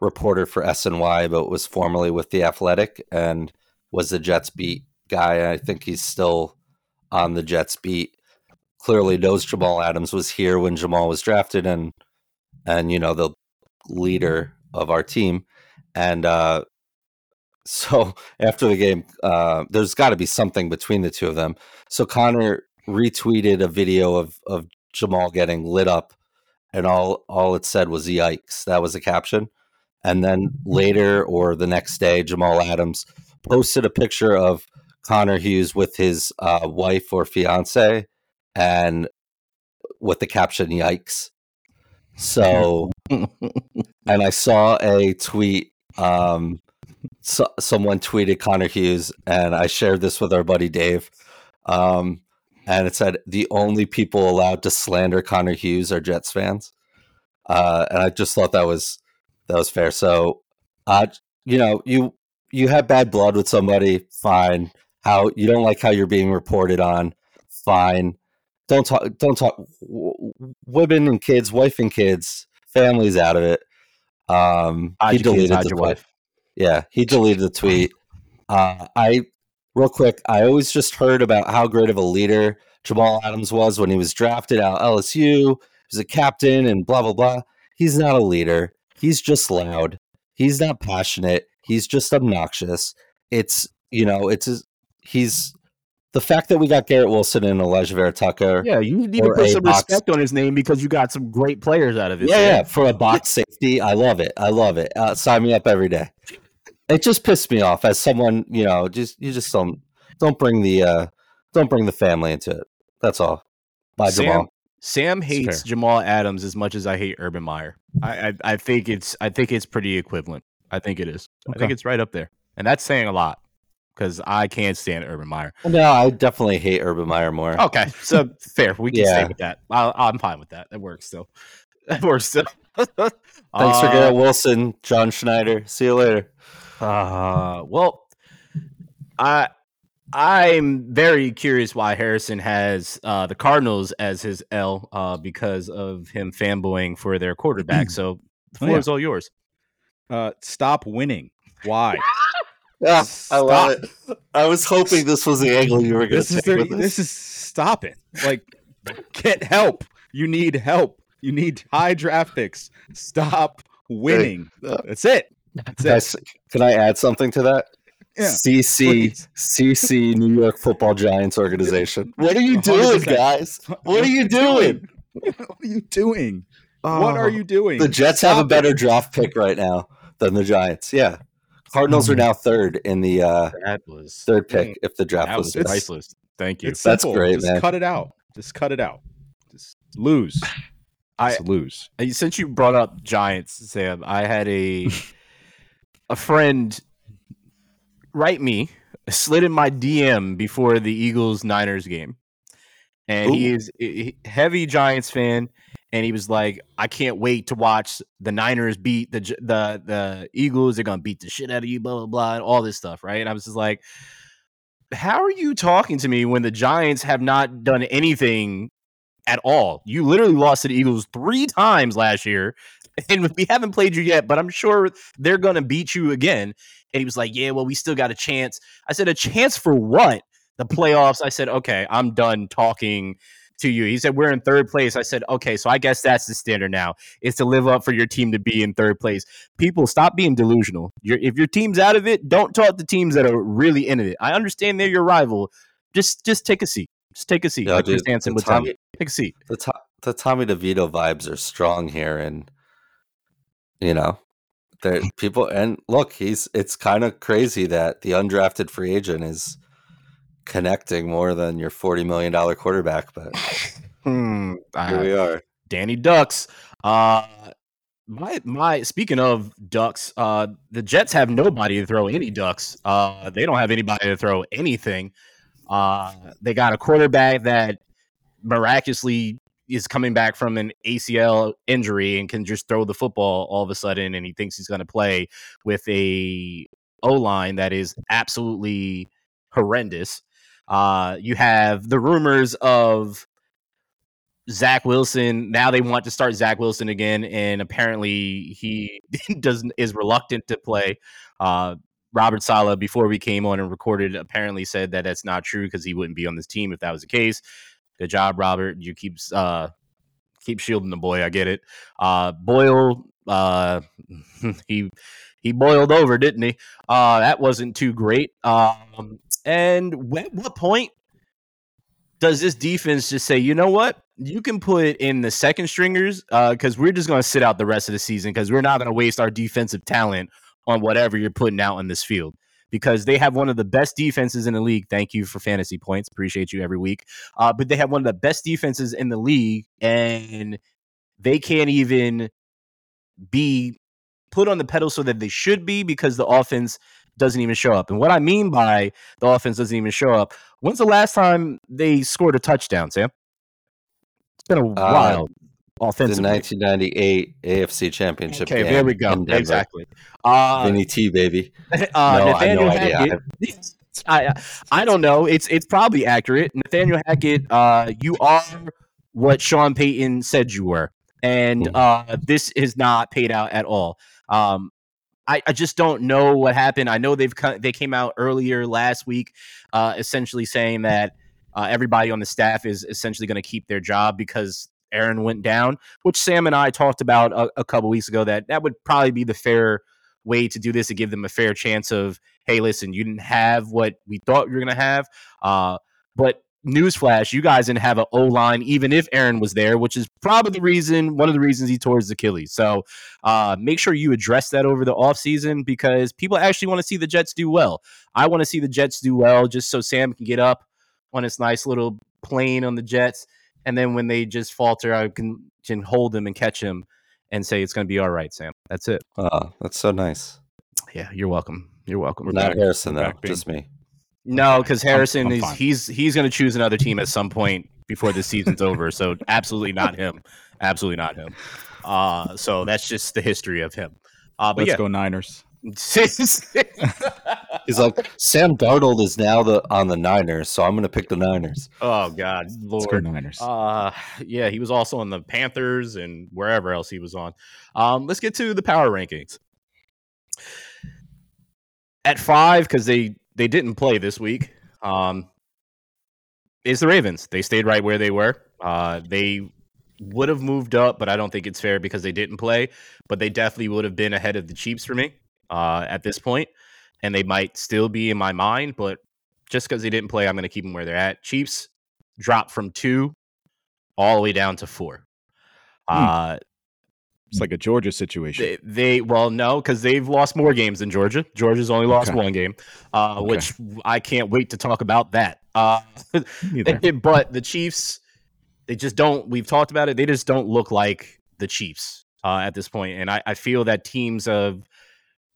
reporter for SNY, but was formerly with the Athletic and was the Jets beat guy. I think he's still on the Jets beat. Clearly knows Jamal Adams was here when Jamal was drafted, and and you know the leader of our team. And uh, so (laughs) after the game, uh, there's got to be something between the two of them. So Connor retweeted a video of of Jamal getting lit up, and all all it said was "yikes." That was the caption. And then later or the next day, Jamal Adams posted a picture of Connor Hughes with his uh, wife or fiance, and with the caption "yikes." So, (laughs) and I saw a tweet. Um, so, someone tweeted Connor Hughes, and I shared this with our buddy Dave. Um, and it said the only people allowed to slander Connor Hughes are Jets fans. Uh, and I just thought that was that was fair. So, uh, you know, you you have bad blood with somebody, fine. How you don't like how you're being reported on, fine. Don't talk. Don't talk. w- Women and kids, wife and kids, families out of it. Um, Hide he kids, deleted the your wife. Yeah, he deleted the tweet. Uh, I real quick. I always just heard about how great of a leader Jamal Adams was when he was drafted out of LSU. He was a captain and blah blah blah. He's not a leader. He's just loud. He's not passionate. He's just obnoxious. It's you know, it's he's the fact that we got Garrett Wilson and Alijah Vera-Tucker. Yeah, you need to put some box- respect on his name because you got some great players out of it. Yeah, yeah, for a box safety, I love it. I love it. Uh, sign me up every day. It just pissed me off as someone, you know, just you just don't don't bring the uh, don't bring the family into it. That's all. Bye, Sam, Jamal. Sam hates. Jamal Adams as much as I hate Urban Meyer. I, I I think it's I think it's pretty equivalent. I think it is. I think it's right up there, and that's saying a lot because I can't stand Urban Meyer. No, I definitely hate Urban Meyer more. Okay, so (laughs) fair. We can stay with that. I, I'm fine with that. That works still. (laughs) That works still. Thanks for Uh, Garrett Wilson, John Schneider. See you later. Uh, well, I I'm very curious why Harrison has uh, the Cardinals as his L uh, because of him fanboying for their quarterback. (clears throat) So the Oh, floor yeah. is all yours. Uh, stop winning. Why? Yeah, (laughs) I love it. I was hoping this was the angle you were going this to is take their, with this is stop it. Like, get help. You need help. You need high draft picks. Stop winning. uh, That's it. That's. Guys, can I add something to that? Yeah, CC please. CC New York Football Giants organization. What are you doing, 100%. guys? (laughs) What are you doing? what are you doing? what are you doing? The Jets have a Stop it. better draft pick right now than the Giants. Yeah. Cardinals Hmm. are now third in the uh, That was third pick if the draft That was was today. priceless. Thank you. It's That's simple. great, Just man. cut it out. Just cut it out. Just lose. I- lose. Since you brought up Giants, Sam, I had a (laughs) a friend write me slid in my DM before the Eagles Niners game, and he is a heavy Giants fan, and he was like, "I can't wait to watch the Niners beat the the the Eagles. They're gonna beat the shit out of you, blah blah blah, and all this stuff, right?" And I was just like. How are you talking to me when the Giants have not done anything at all? You literally lost to the Eagles three times last year, and we haven't played you yet, but I'm sure they're going to beat you again. And he was like, Yeah, well, we still got a chance. I said, A chance for what? The playoffs. I said, Okay, I'm done talking to you. He said, We're in third place. I said, Okay, so I guess that's the standard now is to live up for your team to be in third place. People, stop being delusional. you if your team's out of it, don't talk to teams that are really in it. I understand they're your rival. Just just take a seat. Just take a seat. Yeah, like Chris Hansen would tell Tommy- Take a seat. the, to- the Tommy DeVito vibes are strong here, and you know, there (laughs) people and look, he's it's kind of crazy that the undrafted free agent is connecting more than your forty million dollar quarterback, but Hmm. here we are. Danny Ducks. Uh my my speaking of ducks, uh the Jets have nobody to throw any ducks. Uh they don't have anybody to throw anything. Uh they got a quarterback that miraculously is coming back from an ACL injury and can just throw the football all of a sudden and he thinks he's going to play with a O-line that is absolutely horrendous. Uh you have the rumors of Zach Wilson. Now they want to start Zach Wilson again, and apparently he (laughs) doesn't is reluctant to play. Uh, Robert Saleh, before we came on and recorded, apparently said that that's not true because he wouldn't be on this team if that was the case. Good job, Robert. You keep uh, keep shielding the boy. I get it. Uh, Boyle, uh, (laughs) he he boiled over, didn't he? Uh, that wasn't too great. Um, and at what point does this defense just say, you know what? You can put in the second stringers because we're just going to sit out the rest of the season because we're not going to waste our defensive talent on whatever you're putting out in this field because they have one of the best defenses in the league. Thank you for fantasy points. Appreciate you every week. Uh, but they have one of the best defenses in the league and they can't even be put on the pedal so that they should be because the offense doesn't even show up. And what I mean by the offense doesn't even show up, when's the last time they scored a touchdown, Sam? It's been a while The offensively. 1998 AFC Championship Okay, game. there we go. Exactly. Uh, Vinny T, baby. (laughs) uh, No, I no idea. Hackett. (laughs) I, I don't know. It's it's probably accurate. Nathaniel Hackett, uh, you are what Sean Payton said you were, and Mhm. uh, this is not paid out at all. Um, I, I just don't know what happened. I know they've co- they came out earlier last week, uh, essentially saying that uh, everybody on the staff is essentially going to keep their job because Aaron went down, which Sam and I talked about a, a couple weeks ago. That that would probably be the fair way to do this to give them a fair chance of, hey, listen, you didn't have what we thought you were going to have. Uh, but newsflash, you guys didn't have an O line, even if Aaron was there, which is probably the reason, one of the reasons he tore his Achilles. So uh, make sure you address that over the offseason because people actually want to see the Jets do well. I want to see the Jets do well just so Sam can get up on his nice little plane on the Jets. And then when they just falter, I can, can hold them and catch them and say it's going to be all right, Sam. That's it. Oh, that's so nice. Yeah, you're welcome. You're welcome. We're Not Harrison, though, just me. No, because Harrison I'm, I'm is fine. he's he's going to choose another team at some point before the season's over. So absolutely not him. Absolutely not him. Uh, so that's just the history of him. Uh, but Let's yeah. go Niners. (laughs) He's like Sam Darnold is now the on the Niners, so I'm going to pick the Niners. Oh God, Lord, Let's go Niners. Uh, yeah, he was also on the Panthers and wherever else he was on. Um, let's get to the power rankings. At five, because they they didn't play this week. Um, is the Ravens. They stayed right where they were. Uh, they would have moved up, but I don't think it's fair because they didn't play. But they definitely would have been ahead of the Chiefs for me uh, at this point, and they might still be in my mind. But just because they didn't play, I'm going to keep them where they're at. Chiefs dropped from two all the way down to four. Hmm. Uh, it's like a Georgia situation. They, they well, no, because they've lost more games than Georgia. Georgia's only lost okay. one game, uh, okay. which I can't wait to talk about that. Uh, (laughs) but the Chiefs, they just don't. We've talked about it. They just don't look like the Chiefs uh, at this point, and I, I feel that teams have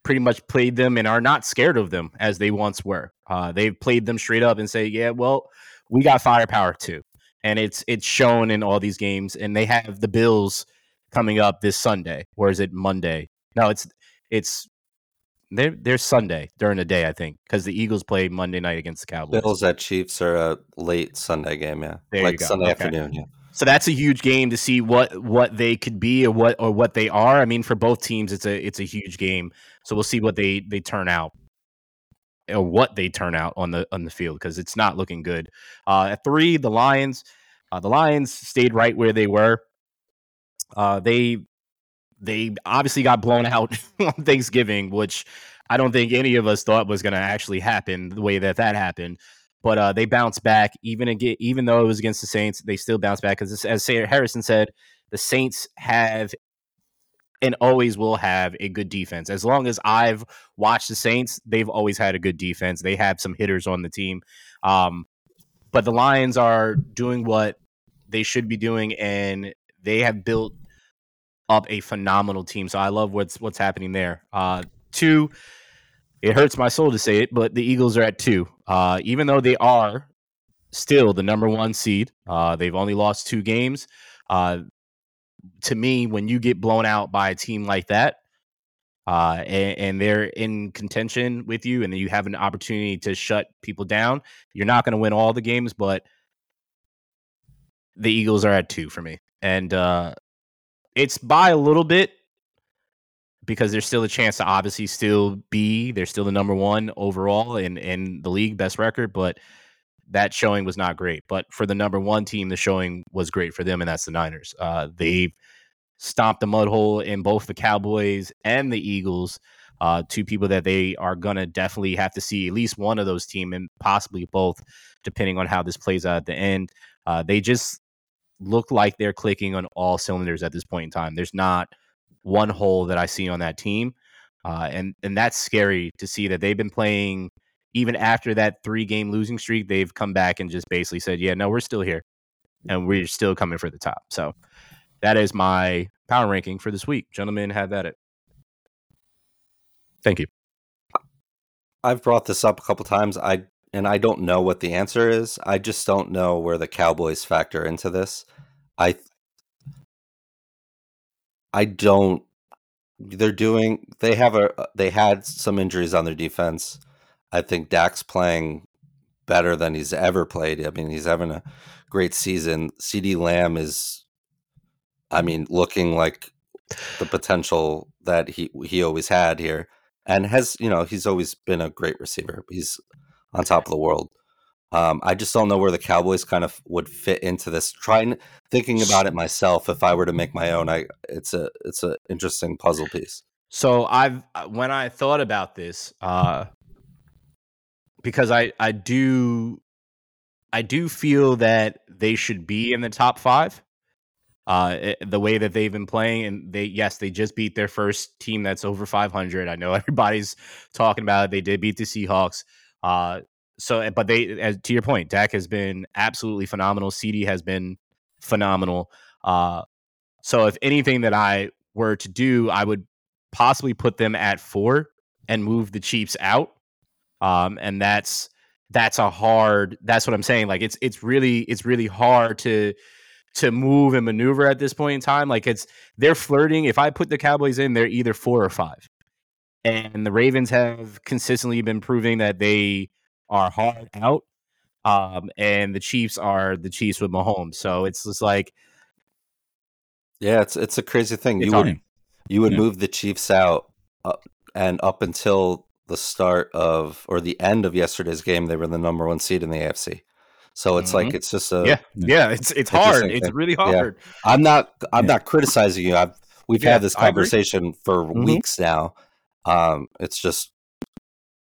pretty much played them and are not scared of them as they once were. Uh, they've played them straight up and say, "Yeah, well, we got firepower too," and it's it's shown in all these games. And they have the Bills coming up this Sunday, or is it Monday? No, it's it's they're, they're Sunday during the day, I think, because the Eagles play Monday night against the Cowboys. Bills at Chiefs are a late Sunday game, yeah, there like Sunday okay. afternoon, yeah. So that's a huge game to see what what they could be or what or what they are. I mean, for both teams, it's a it's a huge game. So we'll see what they they turn out or what they turn out on the on the field because it's not looking good. Uh, at three, the Lions. Uh, the Lions stayed right where they were. Uh, they they obviously got blown out (laughs) on Thanksgiving, which I don't think any of us thought was going to actually happen the way that that happened. But uh, they bounced back, even again, even though it was against the Saints, they still bounced back because, as Sarah Harrison said, the Saints have and always will have a good defense. As long as I've watched the Saints, they've always had a good defense. They have some hitters on the team, um, but the Lions are doing what they should be doing, and they have built up a phenomenal team. So I love what's what's happening there. Uh, two, it hurts my soul to say it, but the Eagles are at two. Uh, even though they are still the number one seed, uh, they've only lost two games. Uh, to me, when you get blown out by a team like that, uh, and, and, they're in contention with you, and you have an opportunity to shut people down, you're not going to win all the games, but the Eagles are at two for me. And uh, it's by a little bit because there's still a chance to obviously still be they're still the number one overall in in the league best record but that showing was not great. But for the number one team the showing was great for them and that's the niners. Uh, they stomped the mud hole in both the cowboys and the eagles. Uh, two people that they are to definitely have to see at least one of those team and possibly both depending on how this plays out at the end. Uh, they just look like they're clicking on all cylinders at this point in time. There's not one hole that I see on that team, uh, and and that's scary to see that they've been playing even after that three game losing streak. They've come back and just basically said, "Yeah, no, we're still here, and we're still coming for the top." So that is my power ranking for this week, gentlemen. Have at it. Thank you. I've brought this up a couple times. I and I don't know what the answer is. I just don't know where the Cowboys factor into this. I I don't they're doing they have a uh, they had some injuries on their defense. I think Dak's playing better than he's ever played. I mean, he's having a great season. CeeDee Lamb is I mean, looking like the potential that he he always had here and has, you know, he's always been a great receiver. He's on top of the world. Um, I just don't know where the Cowboys kind of would fit into this. Trying thinking about it myself, if I were to make my own, I it's a it's an interesting puzzle piece. So I've uh, when I thought about this, uh, because I I do I do feel that they should be in the top five. Uh, it, the way that they've been playing, and they yes, they just beat their first team that's over 500. I know (laughs) everybody's talking about it. They did beat the Seahawks. Uh, so, but they, as, to your point, Dak has been absolutely phenomenal. CeeDee has been phenomenal. Uh, so, if anything that I were to do, I would possibly put them at four and move the Chiefs out. Um, and that's that's a hard. That's what I'm saying. Like it's it's really it's really hard to to move and maneuver at this point in time. Like it's they're flirting. If I put the Cowboys in, they're either four or five. And the Ravens have consistently been proving that they are hard out. Um, and the Chiefs are the Chiefs with Mahomes. So it's just like Yeah, it's it's a crazy thing. You would you would Yeah. move the Chiefs out uh, and up until the start of or the end of yesterday's game, they were the number one seed in the AFC. So it's like it's just a yeah, yeah, it's it's hard. It's really Yeah. hard. I'm not I'm Yeah. not criticizing you. I've we've Yeah, had this conversation for Mhm. weeks now. Um, it's just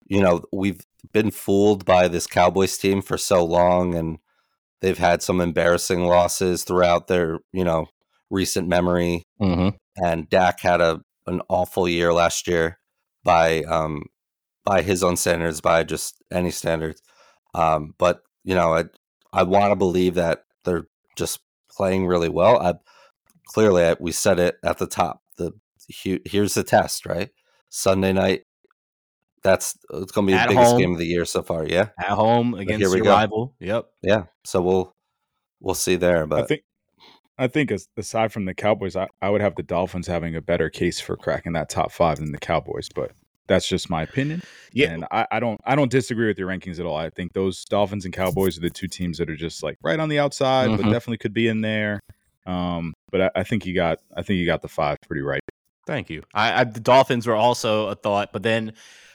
you know we've been fooled by this Cowboys team for so long, and they've had some embarrassing losses throughout their you know recent memory. Mm-hmm. And Dak had a an awful year last year by um by his own standards, by just any standards. Um, but you know, I I want to believe that they're just playing really well. I clearly I, we said it at the top. The here's the test, right? Sunday night. That's it's going to be At the biggest home. game of the year so far. Yeah, At home against here we your go. rival. Yep. yeah. So we'll we'll see there. But I But think I think aside from the Cowboys, I, I would have the Dolphins having a better case for cracking that top five than the Cowboys, but that's just my opinion. Yeah. And I, I don't I don't disagree with your rankings at all. I think those Dolphins and Cowboys are the two teams that are just like right on the outside, but Mhm. definitely could be in there. Um, but I, I think you got I think you got the five pretty right. Thank you. I, I the Dolphins were also a thought, but then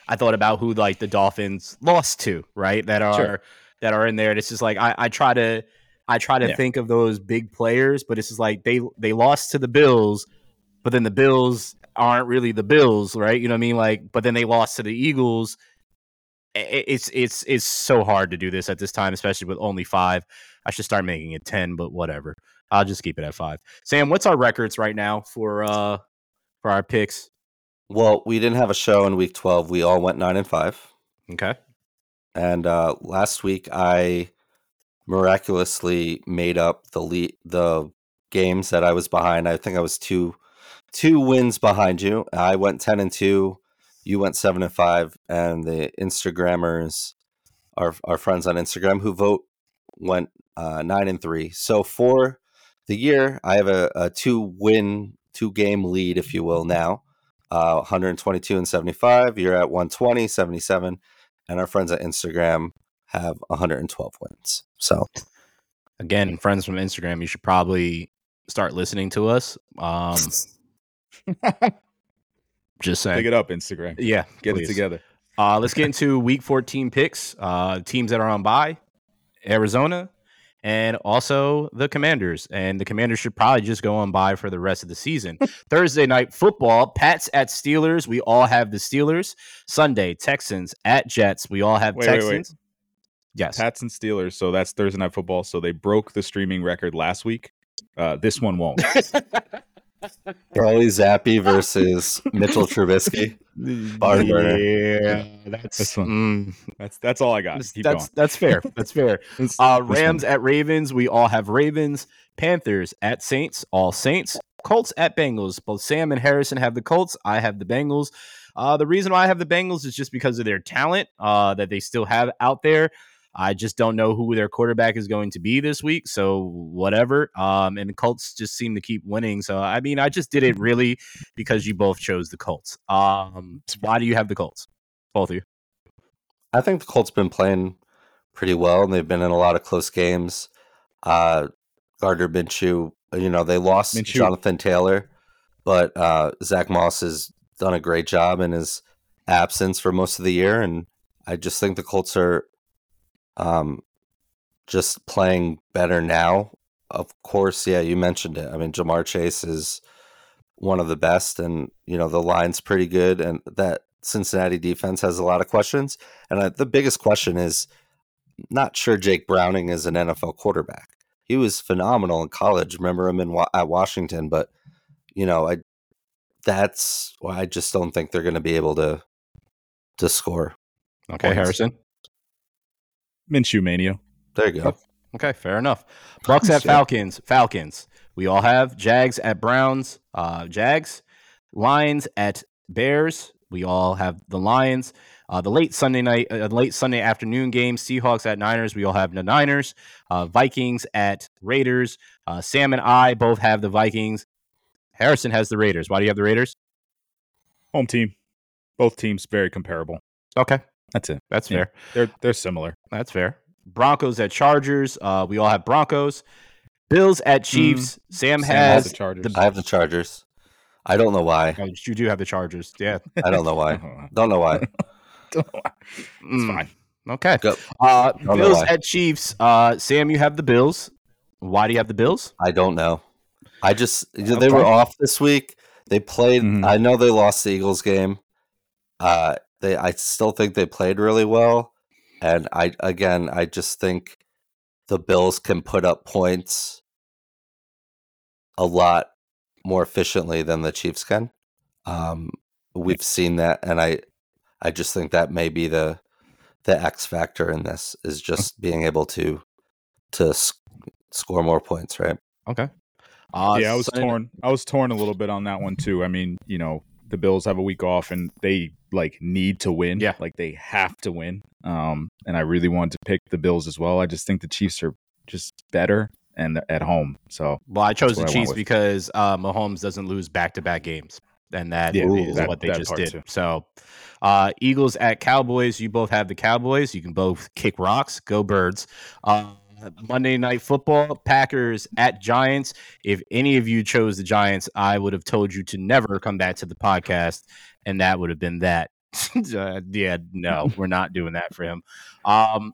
I thought about who like the Dolphins lost to, right? That are Sure. that are in there. And it's just like I, I try to I try to Yeah. think of those big players, but it's just like they they lost to the Bills, but then the Bills aren't really the Bills, right? You know what I mean? Like, but then they lost to the Eagles. It's it's it's so hard to do this at this time, especially with only five. I should start making it ten, but whatever. I'll just keep it at five. Sam, what's our records right now for uh for our picks? well, we didn't have a show in week twelve. We all went nine and five. Okay. And uh, last week, I miraculously made up the lead, the games that I was behind. I think I was two two wins behind you. I went ten and two. You went seven and five, and the Instagrammers, our our friends on Instagram who vote, went uh, nine and three. So for the year, I have a, a two win, two game lead, if you will. Now, uh, 122 and 75. You're at 120, 77 and our friends at Instagram have 112 wins. So Again, friends from Instagram, you should probably start listening to us. Um (laughs) just saying. Pick it up, Instagram. Yeah, Get please. it together. Uh, let's get into week 14 picks. Uh, teams that are on bye Arizona and also the Commanders. And the Commanders should probably just go on by for the rest of the season. Thursday night football Pats at Steelers. We all have the Steelers. Sunday, Texans at Jets. We all have Wait, wait, wait. Texans. Yes. Pats and Steelers. So that's Thursday night football. So they broke the streaming record last week. Uh, this one won't. (laughs) (laughs) Charlie Zappe versus Mitchell Trubisky. (laughs) Barn burner. Yeah, that's This one. mm, That's that's all I got. that's, Keep that's, going. that's fair. (laughs) That's fair. This- Uh. Rams at Ravens. We all have Ravens. Panthers at Saints. All Saints. Colts at Bengals. Both Sam and Harrison have the Colts. I have the Bengals. Uh, the reason why I have the Bengals is just because of their talent uh, that they still have out there. I just don't know who their quarterback is going to be this week. So whatever. Um, and the Colts just seem to keep winning. So I mean, I just did it really because you both chose the Colts. Um, why do you have the Colts? Both of you. I think the Colts been playing pretty well, and they've been in a lot of close games. Uh, Gardner Minshew, you know, they lost Minshew. Jonathan Taylor, but uh, Zach Moss has done a great job in his absence for most of the year, and I just think the Colts are um, just playing better now. Of course, yeah, you mentioned it. I mean, Ja'Marr Chase is one of the best, and you know the line's pretty good, and that Cincinnati defense has a lot of questions. And I, the biggest question is, not sure Jake Browning is an NFL quarterback. He was phenomenal in college. Remember him in at Washington, but you know, I that's why I just don't think they're going to be able to to score. Okay, points. Harrison. Minshew mania. There you go. Okay, fair enough. (laughs) Bucks at Falcons. Falcons. We all have Jags at Browns. Uh, Jags. Lions at Bears. We all have the Lions. Uh, the late Sunday night, uh, late Sunday afternoon game. Seahawks at Niners. We all have the Niners. Uh, Vikings at Raiders. Uh, Sam and I both have the Vikings. Harrison has the Raiders. Why do you have the Raiders? Home team. Both teams very comparable. Okay, That's it. that's Yeah. fair. They're they're similar. That's fair. Broncos at Chargers. Uh, we all have Broncos. Bills at Chiefs. Sam Sam has has the Chargers. the- I have the Chargers. I don't know why. Oh, you do have the Chargers. Yeah. I don't know why. (laughs) Uh-huh. (laughs) Don't know why. it's Mm, fine. Okay. Go. Uh, Don't Bills at Chiefs. Uh, Sam, you have the Bills. Why do you have the Bills? I don't know. I just they were off this week. They played. Mhm. I know they lost the Eagles game. Uh, they. I still think they played really well, and I again, I just think the Bills can put up points a lot more efficiently than the Chiefs can. Um, we've seen that, and I, I just think that may be the the X factor in this is just being able to to s- score more points, right? Okay. Uh, yeah, I was Sunday- torn. I was torn a little bit on that one too. I mean, you know, the Bills have a week off and they like need to win. Yeah. like they have to win. Um, and I really wanted to pick the Bills as well. I just think the Chiefs are just better and at home. So Well, I chose the what I went Chiefs because uh, Mahomes doesn't lose back to back games. And that Yeah, is that- what they just did. too. So, uh, Eagles at Cowboys. You both have the Cowboys. You can both kick rocks. Go Birds. Uh, Monday Night Football. Packers at Giants. If any of you chose the Giants, I would have told you to never come back to the podcast, and that would have been that. (laughs) uh, yeah, no, (laughs) we're not doing that for him. Um,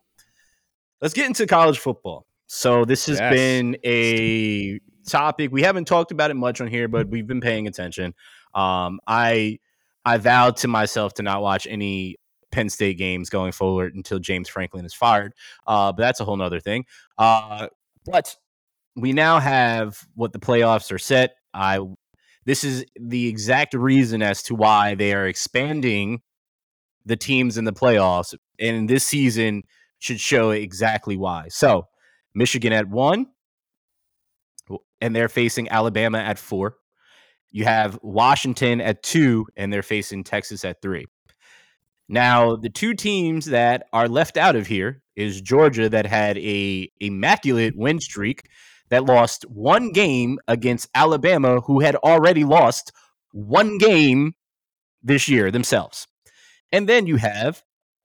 let's get into college football. So this has Yes. been a topic we haven't talked about it much on here, but we've been paying attention. Um, I I vowed to myself to not watch any Penn State games going forward until James Franklin is fired. Uh, but that's a whole nother thing. Uh, but we now have what the playoffs are set. I this is the exact reason as to why they are expanding the teams in the playoffs, and this season should show exactly why. So, Michigan at one, and they're facing Alabama at four. You have Washington at two, and they're facing Texas at three. Now, the two teams that are left out of here is Georgia, that had a immaculate win streak, that lost one game against Alabama, who had already lost one game this year themselves. And then you have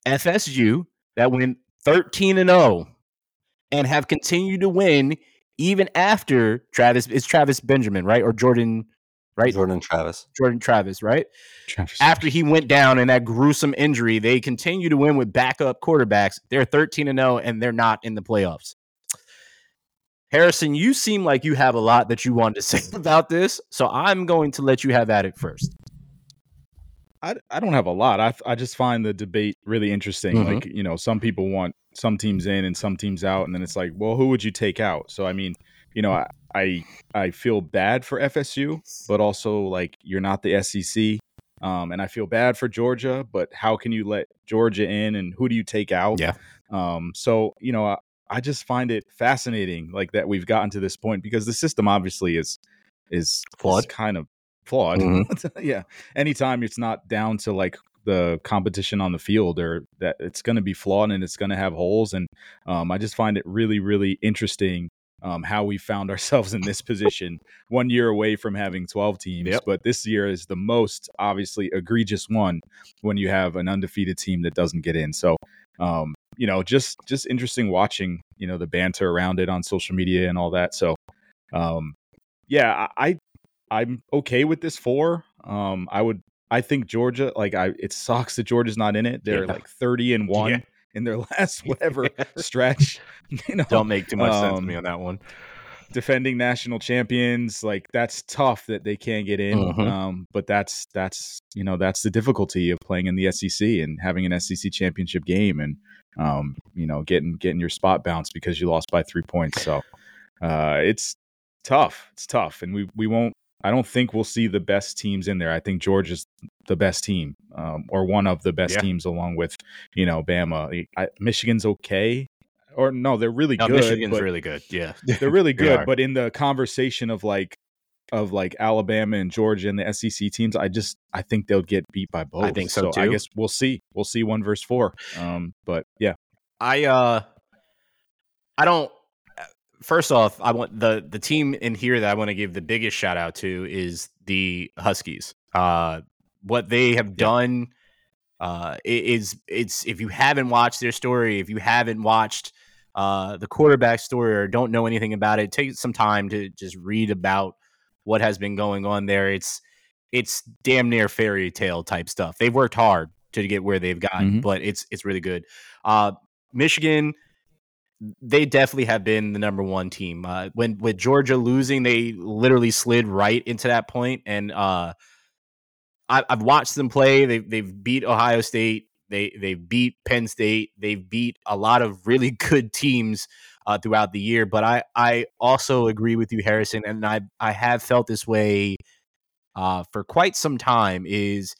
FSU that went 13 and 0 and have continued to win even after Travis it's Travis Benjamin, right? Or Jordan, right? Jordan Travis. Jordan Travis, right? After he went down in that gruesome injury, they continue to win with backup quarterbacks. They're 13 and 0 and they're not in the playoffs. Harrison, you seem like you have a lot that you wanted to (laughs) say about this, so I'm going to let you have at it first. I, I don't have a lot. I I just find the debate really interesting. Mhm. Like you know, some people want some teams in and some teams out, and then it's like, well, who would you take out? So I mean, you know, I I, I feel bad for FSU, but also like you're not the SEC, um, and I feel bad for Georgia. But how can you let Georgia in, and who do you take out? Yeah. Um. So you know, I, I just find it fascinating, like that we've gotten to this point because the system obviously is is Flawed. is kind of flawed. Mhm. (laughs) yeah anytime it's not down to like the competition on the field or that it's going to be flawed and it's going to have holes and um, i just find it really really interesting um, how we found ourselves in this position one year away from having 12 teams Yep. but this year is the most obviously egregious one when you have an undefeated team that doesn't get in so um, you know just just interesting watching you know the banter around it on social media and all that so um, yeah I, I i'm okay with this four um, i would I think Georgia, like I, it sucks that Georgia's not in it. They're Yeah. like thirty and one Yeah. In their (laughs) last (laughs) whatever stretch. (laughs) You know, Don't make too much sense to Um, me on that one. defending national champions, like that's tough that they can't get in. Mhm. Um, but that's that's you know that's the difficulty of playing in the SEC and having an SEC championship game. And um, you know getting getting your spot bounced because you lost by three points. So uh, it's tough. It's tough, and we we won't. I don't think we'll see the best teams in there. I think Georgia's the best team, um, or one of the best Yeah. teams, along with you know Bama. I, Michigan's okay, or no, they're really No, good. Michigan's really good. Yeah. (laughs) they're really (laughs) good. are. but in the conversation of like of like Alabama and Georgia and the SEC teams, I just I think they'll get beat by both. I think so, I too. guess we'll see. We'll see one versus four. Um, but yeah, I uh I don't first off, I want the the team in here that I want to give the biggest shout out to is the Huskies. Uh what they have done uh is it's if you haven't watched their story, if you haven't watched uh the quarterback story or don't know anything about it, take some time to just read about what has been going on there. It's it's damn near fairy tale type stuff. They've worked hard to get where they've gotten, Mhm. but it's it's really good. Uh Michigan, they definitely have been the number one team. Uh, when with Georgia losing, they literally slid right into that point. And uh, I, I've watched them play. They've they've beat Ohio State. They they've beat Penn State. They've beat a lot of really (laughs) good teams uh, throughout the year. But I I also agree with you, Harrison, and I I have felt this way uh, for quite some time. Is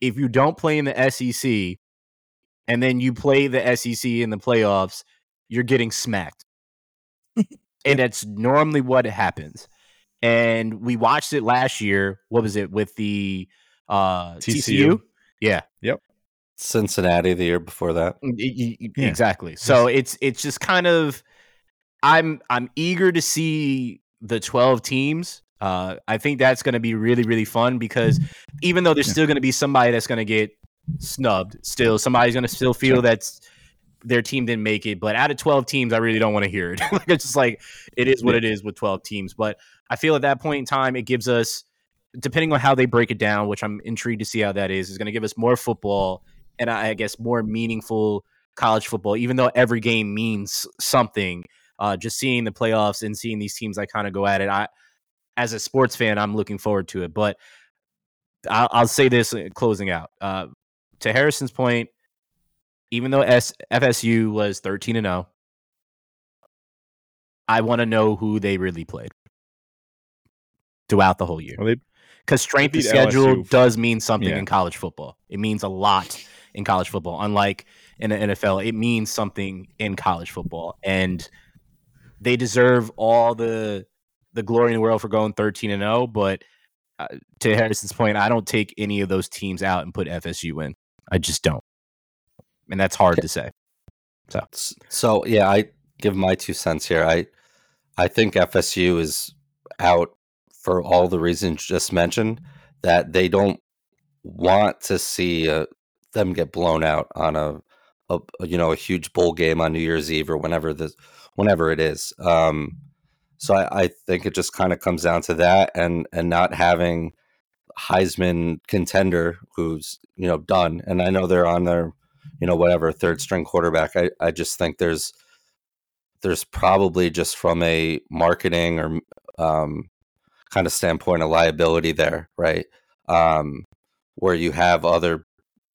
if you don't play in the SEC and then you play the SEC in the playoffs, you're getting smacked. and that's normally what happens. And we watched it last year. What was it with the uh, TCU? TCU. Yeah, Yep. Cincinnati the year before that. y- Yeah. exactly. So (laughs) it's it's just kind of I'm I'm eager to see the 12 teams. Uh, I think that's going to be really really fun because even though there's Yeah. still going to be somebody that's going to get snubbed, still somebody's going to still feel that's their team didn't make it. But out of 12 teams, I really don't want to hear it. (laughs) It's just like it is what it is with 12 teams. But I feel at that point in time, it gives us, depending on how they break it down, which I'm intrigued to see how that is, is going to give us more football and I I guess more meaningful college football, even though every game means something. Uh, just seeing the playoffs and seeing these teams I kind of go at it, I, as a sports fan, I'm looking forward to it. But I'll, I'll say this uh, closing out. Uh, to Harrison's point, even though S- FSU was 13 and 0, I want to know who they really played throughout the whole year because strength of schedule LSU. does mean something Yeah. in college football. It means a lot in college football. Unlike in the NFL, it means something in college football, and they deserve all the the glory in the world for going thirteen and zero. But uh, to Harrison's point, I don't take any of those teams out and put FSU in. I just don't, and that's hard to say. S- So yeah, I give my two cents here. I I think FSU is out for all the reasons just mentioned. That they don't want to see uh, them get blown out on a, a you know a huge bowl game on New Year's Eve or whenever this whenever it is. Um, so I, I think it just kind of comes down to that and and not having Heisman contender who's you know done. And I know they're on their you know whatever third string quarterback. I I just think there's there's probably just from a marketing or um, kind of standpoint a liability there, right? Um, where you have other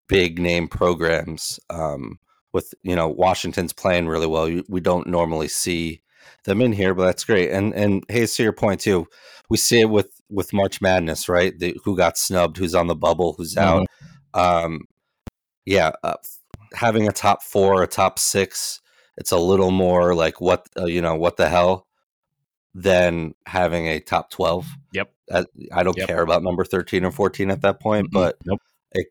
big name programs um, with you know Washington's playing really well. We don't normally see them in here, but that's great. And and Hayes, to your point too, we see it with with March Madness, right? The, who got snubbed, who's on the bubble, who's out. Um, yeah, uh, having a top four, a top six, it's a little more like what uh, you know, what the hell, than having a top twelve. Yep. Uh, I don't Yep. care about number thirteen or fourteen at that point, Mm-mm. but Nope. it,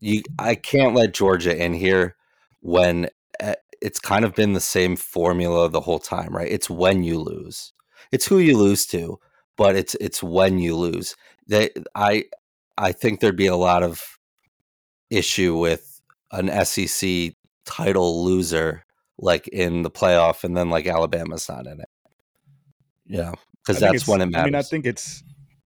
you, I can't let Georgia in here when uh, it's kind of been the same formula the whole time, right? It's when you lose, it's who you lose to, but it's it's when you lose. They, I, I think there'd be a lot of issue with an SEC title loser like in the playoff, and then like Alabama's not in it. Yeah, because that's when it matters. I mean, I think it's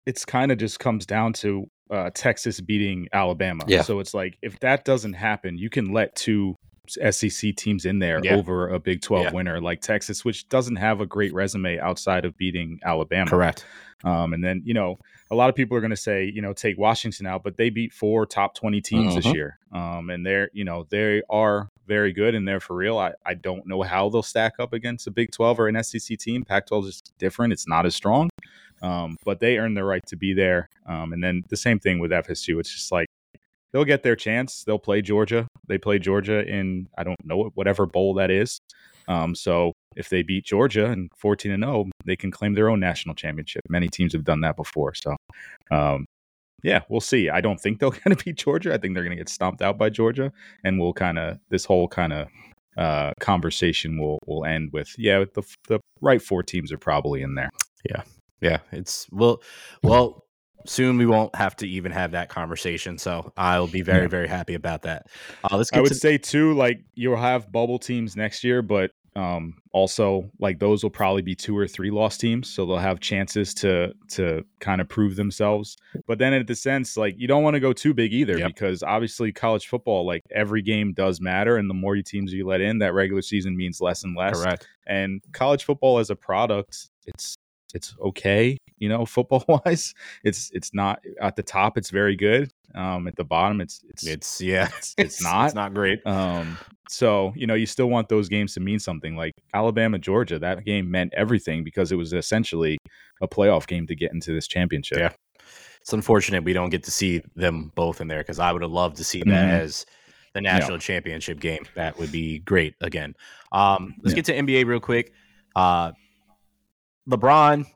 it's kind of just comes down to uh, Texas beating Alabama. Yeah. So it's like if that doesn't happen, you can let two SEC teams in there Yeah. over a Big 12 Yeah. winner like Texas, which doesn't have a great resume outside of beating Alabama. Correct. Um, and then, you know, a lot of people are going to say, you know, take Washington out, but they beat four top 20 teams this Mhm. year. Um, and they're, you know, they are very good and they're for real. I, I don't know how they'll stack up against a Big 12 or an SEC team. Pac 12 is different, it's not as strong, um, but they earn the right to be there. Um, and then the same thing with FSU. It's just like, They'll get their chance. They'll play Georgia. They play Georgia in I don't know whatever bowl that is. Um, so if they beat Georgia and 14 and 0, they can claim their own national championship. Many teams have done that before. So, um, yeah, we'll see. I don't think they're (laughs) going to beat Georgia. I think they're going to get stomped out by Georgia, and we'll kind of this whole kind of uh, conversation will will end with yeah, the the right four teams are probably in there. Yeah, yeah, it's well, well. Soon we won't have to even have that conversation, so I'll be very, Yeah. very happy about that. Uh, let's get I would to say too, like you'll have bubble teams next year, but um, also like those will probably be two or three lost teams, so they'll have chances to to kind of prove themselves. But then at the sense, like you don't want to go too big either, Yep. because obviously college football, like every game does matter, and the more you teams you let in, that regular season means less and less. correct. And college football as a product, it's it's okay, you know, (laughs) football wise. It's it's not at the top, it's very good. Um, at the bottom, it's it's It's yeah, it's, (laughs) it's not. It's not great. Um, so you know, you still want those games to mean something. Like Alabama, Georgia, that game meant everything because it was essentially a playoff game to get into this championship. Yeah. It's unfortunate we don't get to see them both in there because I would have loved to see that Mhm. as the national championship game. That would be great again. Um, let's Yeah. get to NBA real quick. Uh, LeBron,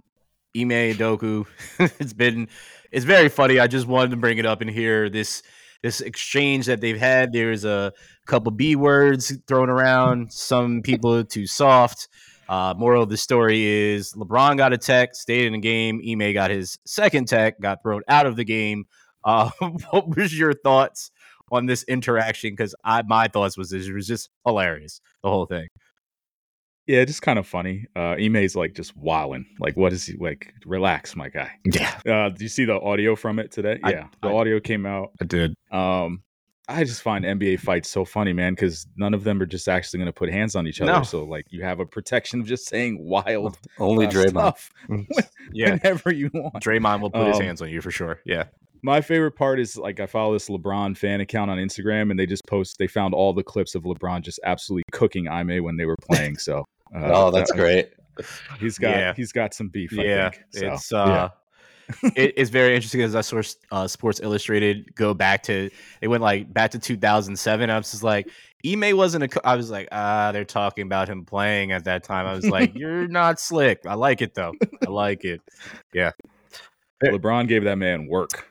Ime Udoka. (laughs) it's been it's very funny. I just wanted to bring it up in here. This this exchange that they've had. There's a couple B words thrown around. Some people too soft. Uh, moral of the story is LeBron got a tech, stayed in the game. Ime got his second tech, got thrown out of the game. Uh, (laughs) what was your thoughts on this interaction? Because I my thoughts was it was just hilarious, the whole thing. Yeah, just kind of funny. Uh, Ime's like just wilding. Like, what is he like? Relax, my guy. Yeah, Uh, do you see the audio from it today? I- yeah, the I- audio came out. I did. Um, I just find NBA fights so funny, man, because none of them are just actually going to put hands on each other. No. So, like, you have a protection of just saying wild Only uh, Draymond. stuff (laughs) (laughs) Yeah, whenever you want. Draymond will put his Um, hands on you for sure. Yeah, My favorite part is like I follow this LeBron fan account on Instagram, and they just post. They found all the clips of LeBron just absolutely cooking Ime when they were playing. So, uh, Oh, that's that- great. (laughs) He's got Yeah. he's got some beef. I yeah. think. So, it's uh, (laughs) it, it's very interesting because I saw uh, Sports Illustrated go back to it went like back to 2007. I was just like, Ime wasn't a. co- I was like, ah, they're talking about him playing at that time. I was like, (laughs) you're not slick. I like it though. I like it. Yeah. LeBron gave that man work.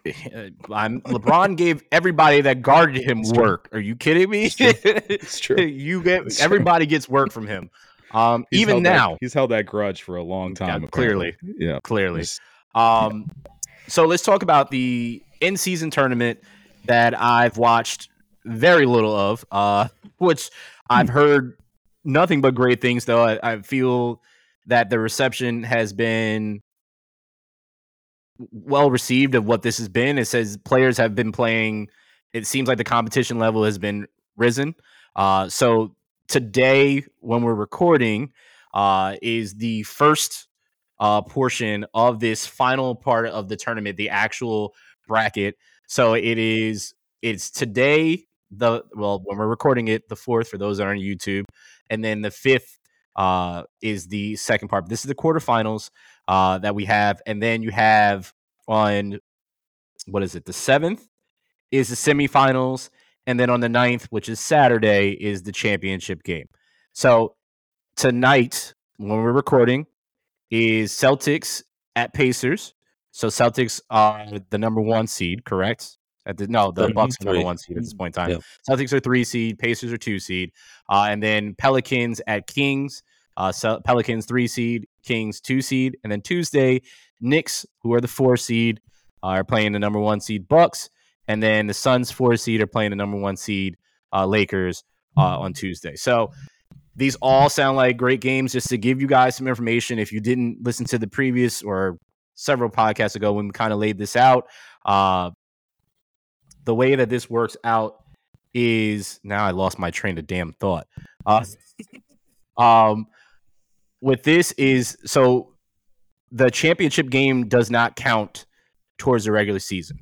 I'm LeBron gave everybody that guarded him It's true. work. Are you kidding me? It's true. you get It's true. everybody gets work from him. Um, He's even held that- now, he's held that grudge for a long time. apparently. clearly. yeah. clearly. Um, so let's talk about the in-season tournament that I've watched very little of, uh, which I've heard nothing but great things. Though I, I feel that the reception has been well received of what this has been. It says players have been playing. It seems like the competition level has been risen. Uh, so today, when we're recording, uh, is the first uh, portion of this final part of the tournament, the actual bracket. So it is it's today the well when we're recording it the fourth for those that are on YouTube, and then the fifth uh, is the second part. This is the quarterfinals uh, that we have, and then you have on what is it the seventh is the semifinals, and then on the ninth, which is Saturday, is the championship game. So tonight when we're recording is Celtics at Pacers. So Celtics are the number one seed, correct? At the, no, the. Bucks are number one seed at this point in time. Yep. Celtics are three seed, Pacers are two seed, uh, and then Pelicans at Kings. Uh, Cel- Pelicans three seed, Kings two seed, and then Tuesday, Knicks, who are the four seed, uh, are playing the number one seed Bucks, and then the Suns four seed are playing the number one seed uh, Lakers uh, on Tuesday. So these all sound like great games. Just to give you guys some information, if you didn't listen to the previous or several podcasts ago when we kind of laid this out, uh, the way that this works out is now I lost my train of damn thought. Uh, (laughs) um, with this is so the championship game does not count towards the regular season.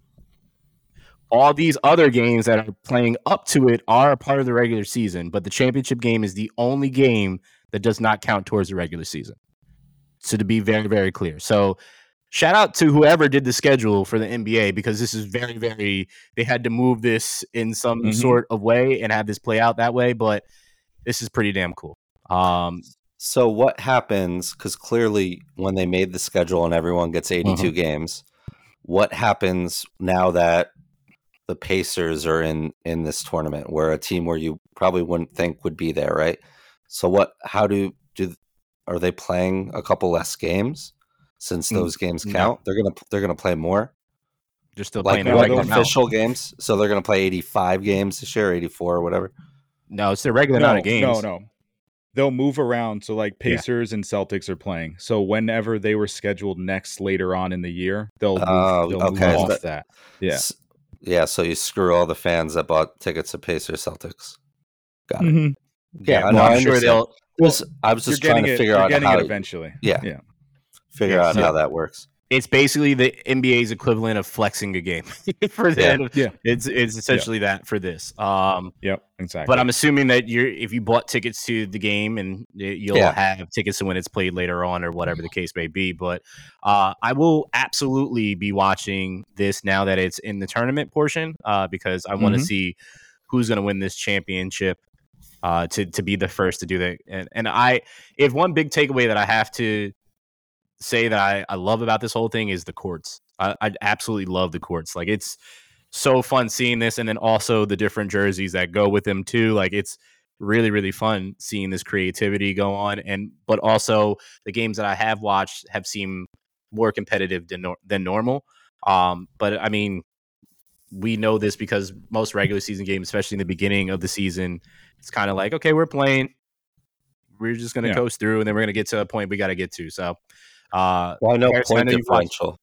All these other games that are playing up to it are a part of the regular season, but the championship game is the only game that does not count towards the regular season. So to be very, very clear. So shout out to whoever did the schedule for the NBA because this is very, very they had to move this in some Mhm. sort of way and have this play out that way, but this is pretty damn cool. Um So what happens? Because clearly, when they made the schedule and everyone gets 82 games, what happens now that the Pacers are in in this tournament, where a team where you probably wouldn't think would be there, right? So what? How do do? Are they playing a couple less games since Mm, those games no. count? They're gonna they're gonna play more, they're still like playing their no, what regular they'll- amount. official games. So they're gonna play 85 games this year, 84 or whatever. No, it's their regular no, amount of games. no, no. They'll move around. So like Yeah. Pacers and Celtics are playing. So whenever they were scheduled next later on in the year, they'll move, Oh, they'll okay, move so off that- that. Yeah. S- Yeah, so you screw all the fans that bought tickets to Pacers Celtics. Got it. Mhm. Yeah, I well, know, I I'm sure understand. they'll Just- I was just trying getting to it. figure you're out getting how it eventually. yeah. Yeah. figure Yeah, out so- how that works. It's basically the NBA's equivalent of flexing a game (laughs) for the Yeah. end of, Yeah. it's it's essentially that for this. Um Yep. Exactly. but I'm assuming that you're if you bought tickets to the game and you'll Yeah. have tickets to when it's played later on or whatever the case may be. But uh, I will absolutely be watching this now that it's in the tournament portion uh, because I want to Mhm. see who's going to win this championship uh, to to be the first to do that. And and I if one big takeaway that I have to say that I, I love about this whole thing is the courts. I, I absolutely love the courts. Like it's so fun seeing this, and then also the different jerseys that go with them too. Like it's really really fun seeing this creativity go on, and but also the games that I have watched have seemed more competitive than than normal. Um, but I mean, we know this because most regular season games, especially in the beginning of the season, it's kind of like okay, we're playing. We're just gonna Yeah. coast through, and then we're gonna get to a point we got to get to. So, uh, Well, I know Harrison, I point know differential.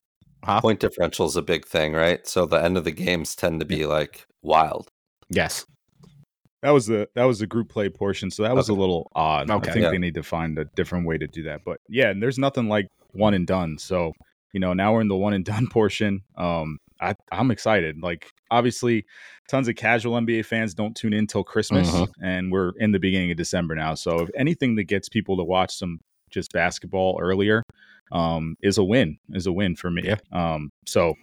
Huh? Point differential is a big thing, right? So the end of the games tend to be like wild. yes, That was the that was the group play portion, so that was Okay. a little odd. Okay. I think Yeah. they need to find a different way to do that. But yeah, and there's nothing like one and done. So you know, now we're in the one and done (laughs) portion. Um, I I'm excited. Like obviously, tons of casual NBA fans don't tune in till Christmas, Mhm. and we're in the beginning of December now. So if anything that gets people to watch some just basketball earlier, um, is a win. Is a win for me. Yeah. Um, so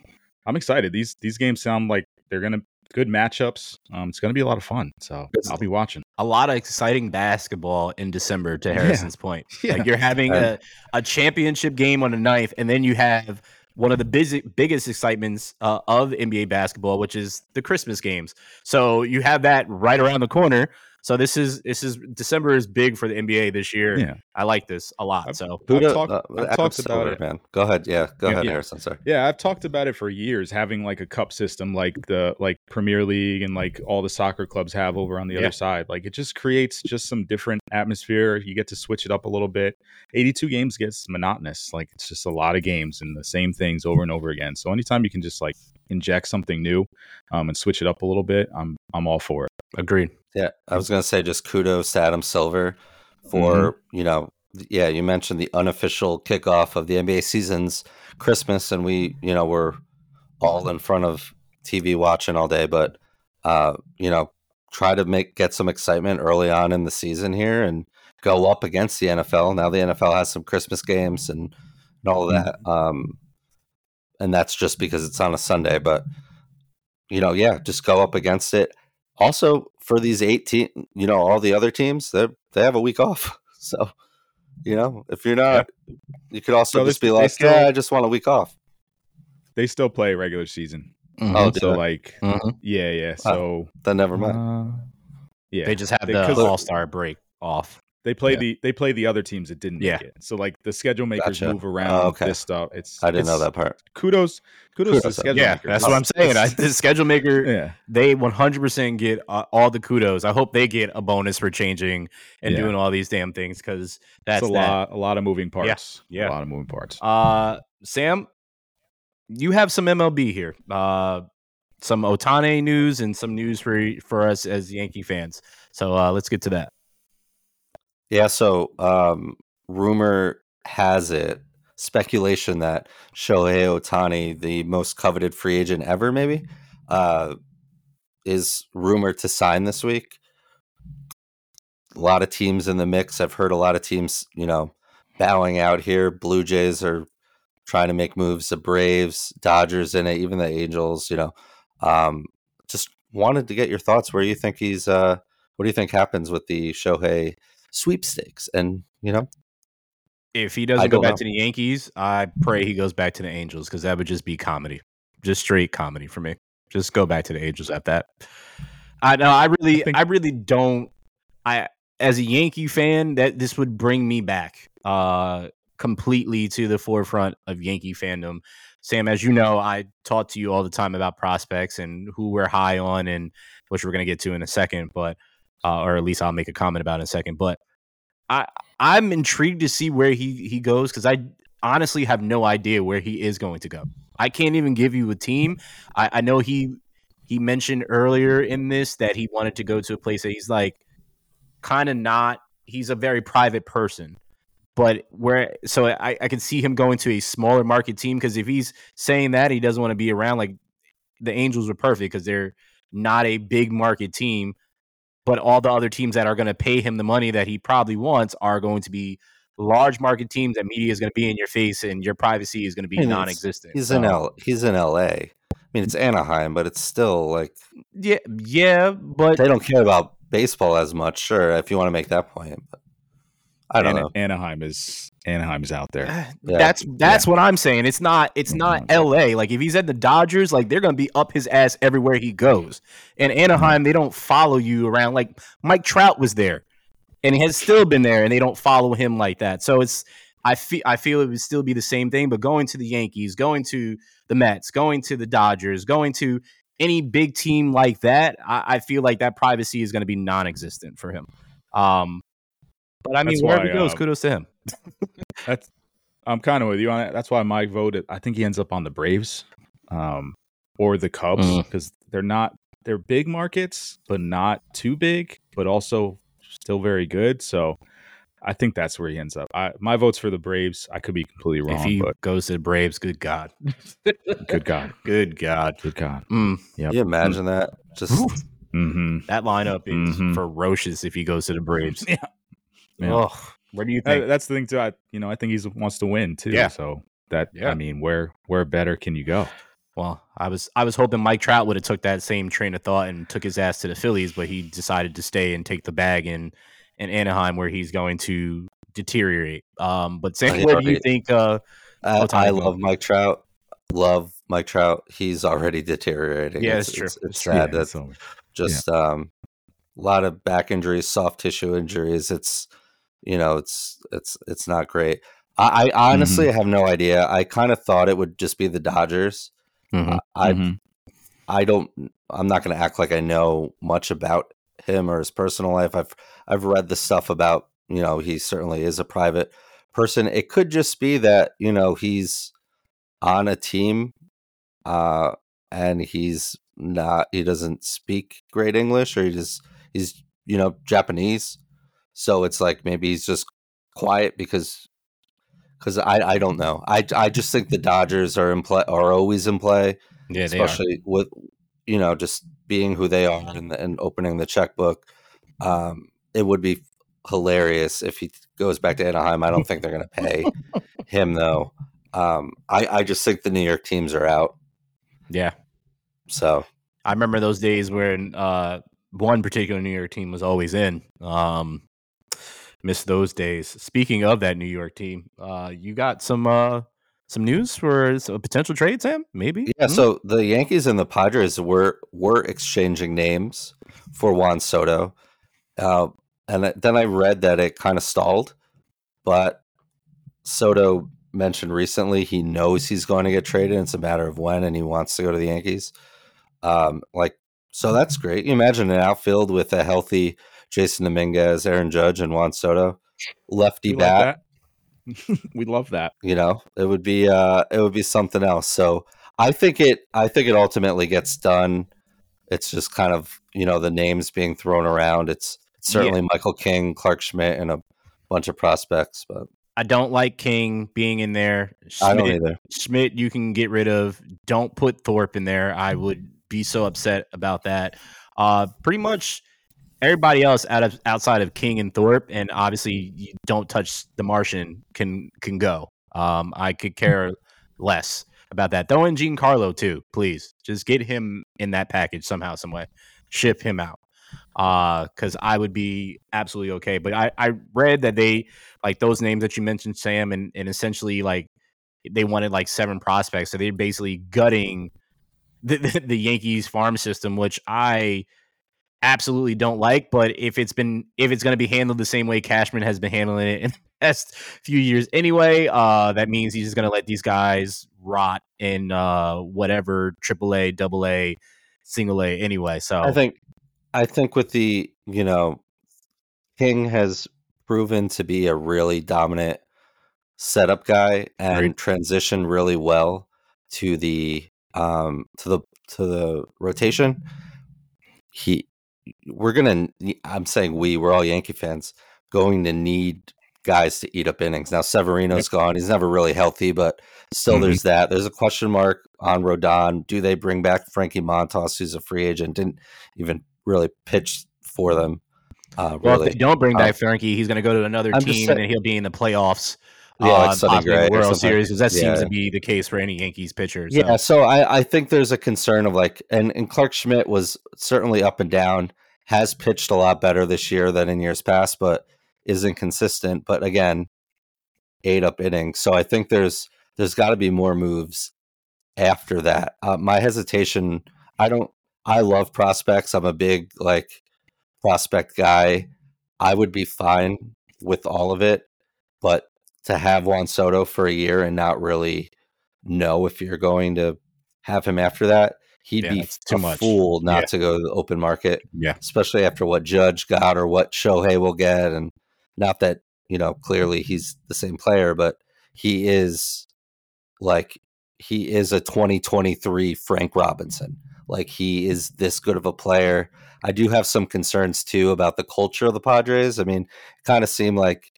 I'm excited. These these games sound like they're gonna good matchups. Um, it's gonna be a lot of fun. So I'll be watching. a lot of exciting basketball in December. To Yeah. Harrison's point, (laughs) Yeah. like you're having a, a championship game on the 9th, and then you have one of the busy, biggest excitements uh, of NBA basketball, which is the Christmas games. So you have that right around the corner. So this is this is December is big for the NBA this year. Yeah. I like this a lot. I've- So I've Who talked- uh, I've talked about Silver, it. man. Go ahead. Yeah, go Yeah, ahead, yeah. Harrison. Sorry. Yeah, I've talked about it for years, having like a cup system like the like Premier League and like all the soccer clubs have over on the Yeah. other side. Like it just creates just some different atmosphere. You get to switch it up a little bit. 82 games gets monotonous. Like it's just a lot of games and the same things over and over again. So anytime you can just like inject something new um, and switch it up a little bit, I'm I'm all for it. agreed. Yeah, I was gonna say just kudos to Adam Silver for Mm-hmm. you know, yeah, you mentioned the unofficial kickoff of the NBA season's Christmas, and we you know were all in front of TV watching all day, but uh, you know, try to make get some excitement early on in the season here and go up against the NFL. Now the NFL has some Christmas games and, and all of that, um, and that's just because it's on a Sunday, but you know, yeah, just go up against it also for these 18 you know all the other teams they they have a week off (laughs) so you know if you're not you could also So they just be like still- yeah i just want a week off They still play regular season. oh so dude, like Mhm. yeah, yeah. So then never mind uh, yeah. They just have They- the 'cause- All Star break off. They play Yeah. the they play the other teams that didn't Yeah. make it. So like the schedule makers Gotcha. move around Oh, okay. this stuff. It's i didn't know that part Kudos, kudos, Kudos, to the schedule Yeah, makers. that's what I'm saying. I, the schedule maker, (laughs) yeah, they 100% get uh, all the kudos. I hope they get a bonus for changing and Yeah. doing all these damn things because that's it's a that. lot, a lot of moving parts. yeah. a lot of moving parts. Uh, Sam, you have some MLB here. Uh, some Ohtani news and some news for for us as Yankee fans. So uh, let's get to that. Yeah. So um, rumor has it, speculation that Shohei Ohtani, the most coveted free agent ever, maybe, uh, is rumored to sign this week. A lot of teams in the mix. I've heard a lot of teams, you know, bowing out here. Blue Jays are trying to make moves. The Braves, Dodgers in it, even the Angels. You know, um, just wanted to get your thoughts. Where you think he's? Uh, what do you think happens with the Shohei sweepstakes? And you know, if he doesn't go back know. to the Yankees, I pray he goes back to the Angels because that would just be comedy, just straight comedy for me. Just go back to the Angels at that. I know. I really, I, think- I really don't. I as a Yankee fan, that this would bring me back uh, completely to the forefront of Yankee fandom. Sam, as you know, I talk to you all the time about prospects and who we're high on, and which we're going to get to in a second, but uh, or at least I'll make a comment about in a second. But I I'm intrigued to see where he he goes because I honestly have no idea where he is going to go. I can't even give you a team. I, I know he he mentioned earlier in this that he wanted to go to a place that he's like kind of not. He's a very private person, but where so I I can see him going to a smaller market team because if he's saying that he doesn't want to be around like the Angels are perfect because they're not a big market team, but all the other teams that are going to pay him the money that he probably wants are going to be large market teams that media is going to be in your face and your privacy is going to be non-existent. He's so. in L. He's in L.A. I mean, it's Anaheim, but it's still like yeah, yeah. But they don't care about baseball as much. Sure, if you want to make that point, but I don't know. Anaheim is Anaheim's out there. Uh, yeah. That's that's yeah. what I'm saying. It's not it's mm-hmm. not L.A. Like if he's at the Dodgers, like they're gonna be up his ass everywhere he goes. And mm-hmm. Anaheim, they don't follow you around. Like Mike Trout was there and he has still been there, and they don't follow him like that. So it's I feel I feel it would still be the same thing, but going to the Yankees, going to the Mets, going to the Dodgers, going to any big team like that, I, I feel like that privacy is going to be non-existent for him. Um, but I mean, that's wherever why, he goes, uh, kudos to him. (laughs) that's I'm kind of with you on that. That's why Mike voted. I think he ends up on the Braves, um, or the Cubs because mm. they're not they're big markets, but not too big, but also still very good. So I think that's where he ends up. I, my vote's for the Braves. I could be completely wrong. If he but goes to the Braves, good God, (laughs) good God, good God, good God. Mm. Yep. Can you imagine mm. that? Just mm-hmm. that lineup is mm-hmm. ferocious if he goes to the Braves. (laughs) yeah. Yeah. Oh, where do you think? that's the thing too. I you know I think he wants to win too. Yeah. So that yeah. I mean, where where better can you go? Well, I was I was hoping Mike Trout would have took that same train of thought and took his ass to the Phillies, but he decided to stay and take the bag in in Anaheim, where he's going to deteriorate. Um, but Sam, where do you think? Uh, I, I love Mike Trout. Love Mike Trout. He's already deteriorating. Yeah, it's, it's true. It's, it's sad. Yeah, That's just yeah. um, a lot of back injuries, soft tissue injuries. It's you know, it's it's it's not great. I, I honestly mm-hmm. have no idea. I kind of thought it would just be the Dodgers Mm-hmm. I mm-hmm. I don't. I'm not going to act like I know much about him or his personal life. I've I've read the stuff about you know he certainly is a private person. It could just be that you know he's on a team, uh, and he's not. He doesn't speak great English, or he just he's you know Japanese. So it's like maybe he's just quiet because because I, I don't know. I, I just think the Dodgers are in play are always in play. Yeah, especially with you know just being who they are and, and opening the checkbook. Um, it would be hilarious if he goes back to Anaheim. I don't think they're going to pay him though. Um, I I just think the New York teams are out. Yeah. So I remember those days when uh, one particular New York team was always in. Um, miss those days. Speaking of that New York team, uh, you got some uh, some news for a potential trade, Sam? Maybe. Yeah. Mm-hmm. So the Yankees and the Padres were were exchanging names for Juan Soto, uh, and then I read that it kind of stalled, but Soto mentioned recently he knows he's going to get traded. It's a matter of when, and he wants to go to the Yankees. Um, like so, that's great. You imagine an outfield with a healthy Jasson Dominguez, Aaron Judge, and Juan Soto, lefty we bat. (laughs) we love that. You know, it would be uh, it would be something else. So I think it. I think it ultimately gets done. It's just kind of you know the names being thrown around. It's certainly yeah. Michael King, Clarke Schmidt, and a bunch of prospects. But I don't like King being in there. Schmidt, I don't either. Schmidt, you can get rid of. Don't put Thorpe in there. I would be so upset about that. Uh, pretty much everybody else out of outside of King and Thorpe, and obviously you don't touch the Martian can can go. Um, I could care less about that. Throw in Giancarlo too, please. Just get him in that package somehow, some way. Ship him out. Uh, because I would be absolutely okay. But I, I read that they like those names that you mentioned, Sam, and, and essentially like they wanted like seven prospects. So they're basically gutting the, the, (laughs) the Yankees farm system, which I absolutely don't like. But if it's been if it's going to be handled the same way Cashman has been handling it in the (laughs) past few years anyway, uh, that means he's just going to let these guys rot in uh, whatever AAA, Double A, Single A anyway. So I think I think with the you know King has proven to be a really dominant setup guy and right. transition really well to the um to the to the rotation he we're gonna i'm saying we we're all yankee fans going to need guys to eat up innings now Severino's gone he's never really healthy but still mm-hmm. there's that there's a question mark on rodon do they bring back frankie montas who's a free agent didn't even really pitch for them uh, well really. if they don't bring back um, frankie he's going to go to another I'm team saying, and he'll be in the playoffs yeah, uh, Sonny Gray World Series because that yeah. seems to be the case for any Yankees pitcher. So. Yeah, so I, I think there's a concern of like, and, and Clarke Schmidt was certainly up and down, has pitched a lot better this year than in years past, but is inconsistent. But again, eight up innings, so I think there's there's got to be more moves after that. Uh, my hesitation, I don't, I love prospects. I'm a big like prospect guy. I would be fine with all of it, but to have Juan Soto for a year and not really know if you're going to have him after that. He'd yeah, be too a much. fool not yeah. to go to the open market. Yeah. Especially after what Judge got or what Shohei will get. And not that, you know, clearly he's the same player, but he is like he is a 2023 Frank Robinson. Like he is this good of a player. I do have some concerns too about the culture of the Padres. I mean, it kind of seemed like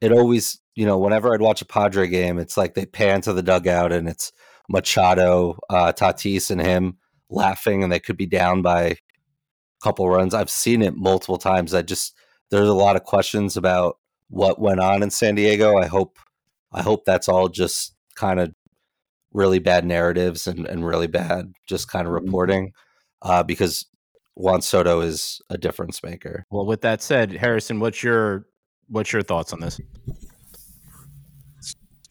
it always you know, whenever I'd watch a Padre game, it's like they pan to the dugout and it's Machado, uh, Tatis, and him laughing, and they could be down by a couple runs. I've seen it multiple times. I just there's a lot of questions about what went on in San Diego. I hope I hope that's all just kind of really bad narratives and, and really bad just kind of mm-hmm. reporting uh, because Juan Soto is a difference maker. Well, with that said, Harrison, what's your what's your thoughts on this?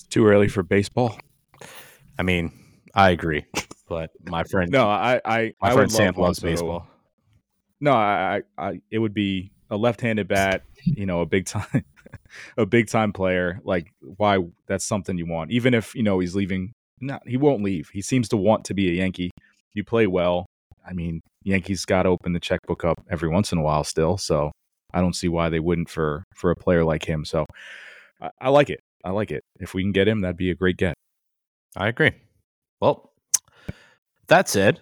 Too early for baseball. I mean, I agree, but my friend, (laughs) no, I, I, my I friend Sam loves baseball. No, I, I, it would be a left-handed bat, you know, a big time, (laughs) a big time player. Like, why? That's something you want, even if you know he's leaving. Not, he won't leave. He seems to want to be a Yankee. You play well. I mean, Yankees got to open the checkbook up every once in a while still. So I don't see why they wouldn't for for a player like him. So I, I like it. I like it. If we can get him, that'd be a great get. I agree. Well, that said,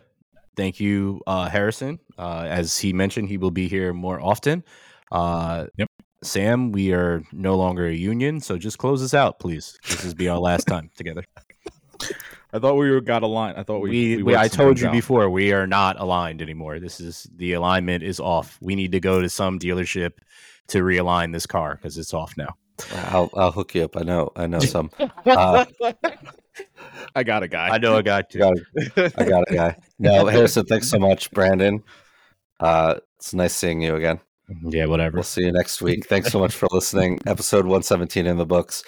thank you, uh, Harrison. Uh, as he mentioned, he will be here more often. Uh, yep. Sam, we are no longer a union, so just close us out, please. This is be our last (laughs) time together. I thought we were got aligned. I thought we. we, we I told you out. before we are not aligned anymore. This is the alignment is off. We need to go to some dealership to realign this car because it's off now. I'll I'll hook you up. I know I know some. Uh, I got a guy. I know a guy too. Got a, I got a guy. No, Harrison. Thanks so much, Brandon. Uh, it's nice seeing you again. Yeah, whatever. We'll see you next week. Thanks so much for listening. Episode one seventeen in the books.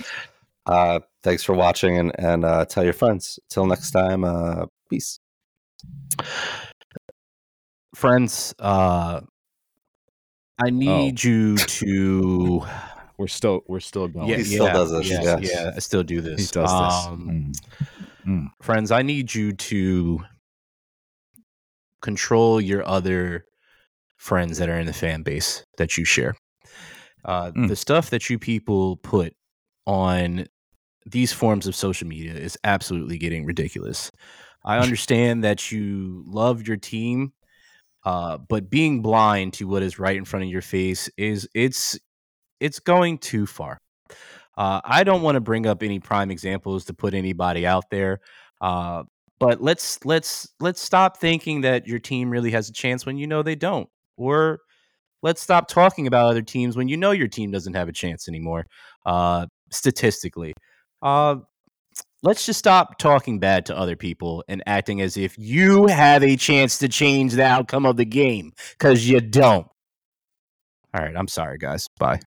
Uh, thanks for watching and and uh, tell your friends. Till next time. Uh, peace, friends. Uh, I oh. need oh. you to we're still we're still going. Yeah, he still yeah, does this. Yes, yes. Yeah, I still do this. He does this. Um, mm. Mm. Friends, I need you to control your other friends that are in the fan base that you share. Uh, mm. The stuff that you people put on these forms of social media is absolutely getting ridiculous. I (laughs) understand that you love your team, uh, but being blind to what is right in front of your face is it's it's going too far. Uh, I don't want to bring up any prime examples to put anybody out there, uh, but let's let's let's stop thinking that your team really has a chance when you know they don't, or let's stop talking about other teams when you know your team doesn't have a chance anymore, uh, statistically. Uh, let's just stop talking bad to other people and acting as if you have a chance to change the outcome of the game because you don't. All right, I'm sorry, guys. Bye.